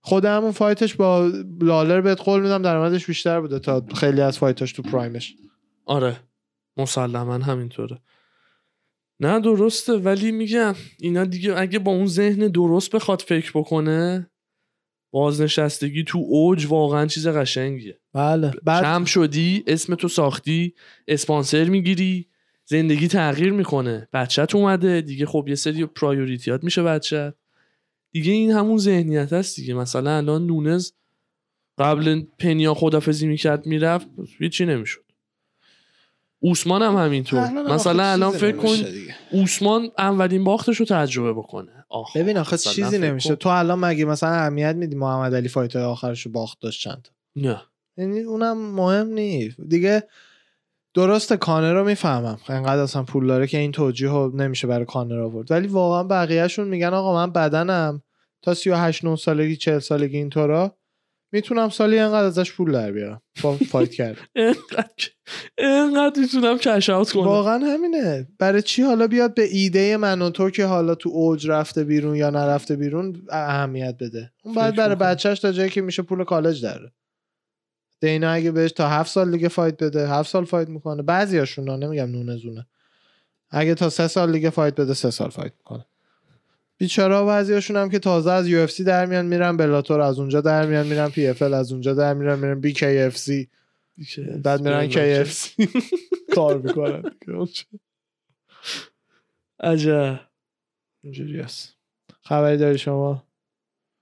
خود همون fight ش با لالر بهت قول میدم درآمدش بیشتر بوده تا خیلی از fight اش تو prime ش. آره. مسلما همینطوره. نه درسته ولی میگم اینا دیگه اگه با اون ذهن درست بخواد فکر بکنه بازنشستگی تو اوج واقعا چیز قشنگیه. بله. بعد کم شدی اسم تو ساختی اسپانسر می‌گیری زندگی تغییر می‌کنه. بچت اومده دیگه خب یه سری پرایوریتیات میشه بچت دیگه این همون ذهنیت هست دیگه. مثلا الان نونز قبل پنیا خدافزی می‌کرد می‌رفت هیچی نمی‌شد. اوسمان هم همینطور. مثلا آخه الان فکر کن. اوسمان اولین باختش رو تجربه بکنه. آخ ببین آخه چیزی نمیشه. کن. تو الان مگه مثلا اهمیت میدی محمد علی فایت آخرش رو باخت داشت چند تا؟ نه. یعنی اونم مهم نیست. دیگه درست کانر رو می‌فهمم. انقدر اصلا پول داره که این توجیه رو نمیشه برای کانر آورد. ولی واقعا بقیهشون میگن آقا من بدنم تا 38 9 سالگی 40 سالگی اینطورا می‌تونم سالی انقدر ازش پول در بیارم. با فایت کرد. اینقدر می‌تونم کش اوت کنم. واقعا همینه. برای چی حالا بیاد به ایده من و تو که حالا تو اوج رفته بیرون یا نرفته بیرون اهمیت بده؟ اون بعد فکر برای. بچهش تا جایی که میشه پول کالج داره. دینا اگه بهش تا هفت سال دیگه فایت بده هفت سال فایت می‌کنه. بعضی هاشون نمیگم نونه زونه. اگه تا سه سال دیگه fight بده سه سال fight می‌کنه. بیچاره بعضی هاشون هم که تازه از UFC در میان میرن Bellator از اونجا در میان میرن PFL از اونجا در میرن میرن BKFC. بعد میرن KFC. کار می‌کنن. عجب. اینجوری است خبری داری شما؟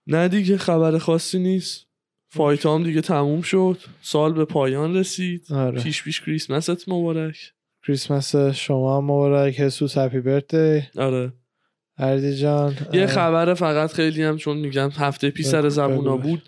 نه دیگه خبر خاصی نیست. fight هم دیگه تموم شد. سال به پایان رسید. آره. پیش پیش کریسمست مبارک. کریسمس شما هم مبارک. Jesus happy birthday آره. اردی جان یه خبر فقط خیلی هم چون میگم هفته پیش سر زبونا. بود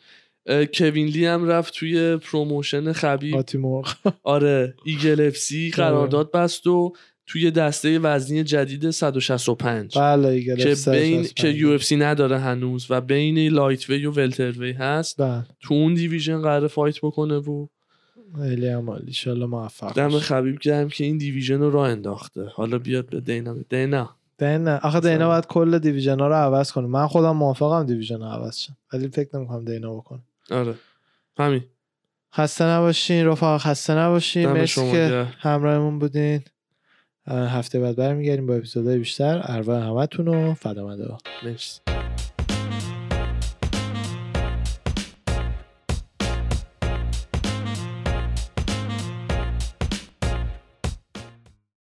کوین لی هم رفت توی promotion خبیب. آره Eagle FC قرارداد بست و توی دسته وزنی جدید 165 بله Eagle که بین 165. که UFC نداره هنوز و بین lightweight و welterweight هست. بله. تو اون division قرار fight بکنه و خیلی هم عالی ایشالله موفق دم. خبیب گرم که این دیویژن رو راه انداخته. حالا بیاد به دینا. دینا. دینا آخه دینا باید کل دیویژن ها رو عوض کنه. من خودم موافقم دیویژن ها عوض شم ولی فکر نمی‌کنم دینا بکنه. آره. همین. خسته نباشین رفقا خسته نباشین. مرسی که. همراهمون بودین. هفته بعد برمیگردیم با اپیزودهای بیشتر. ارواح همتون رو فدامده مرسی.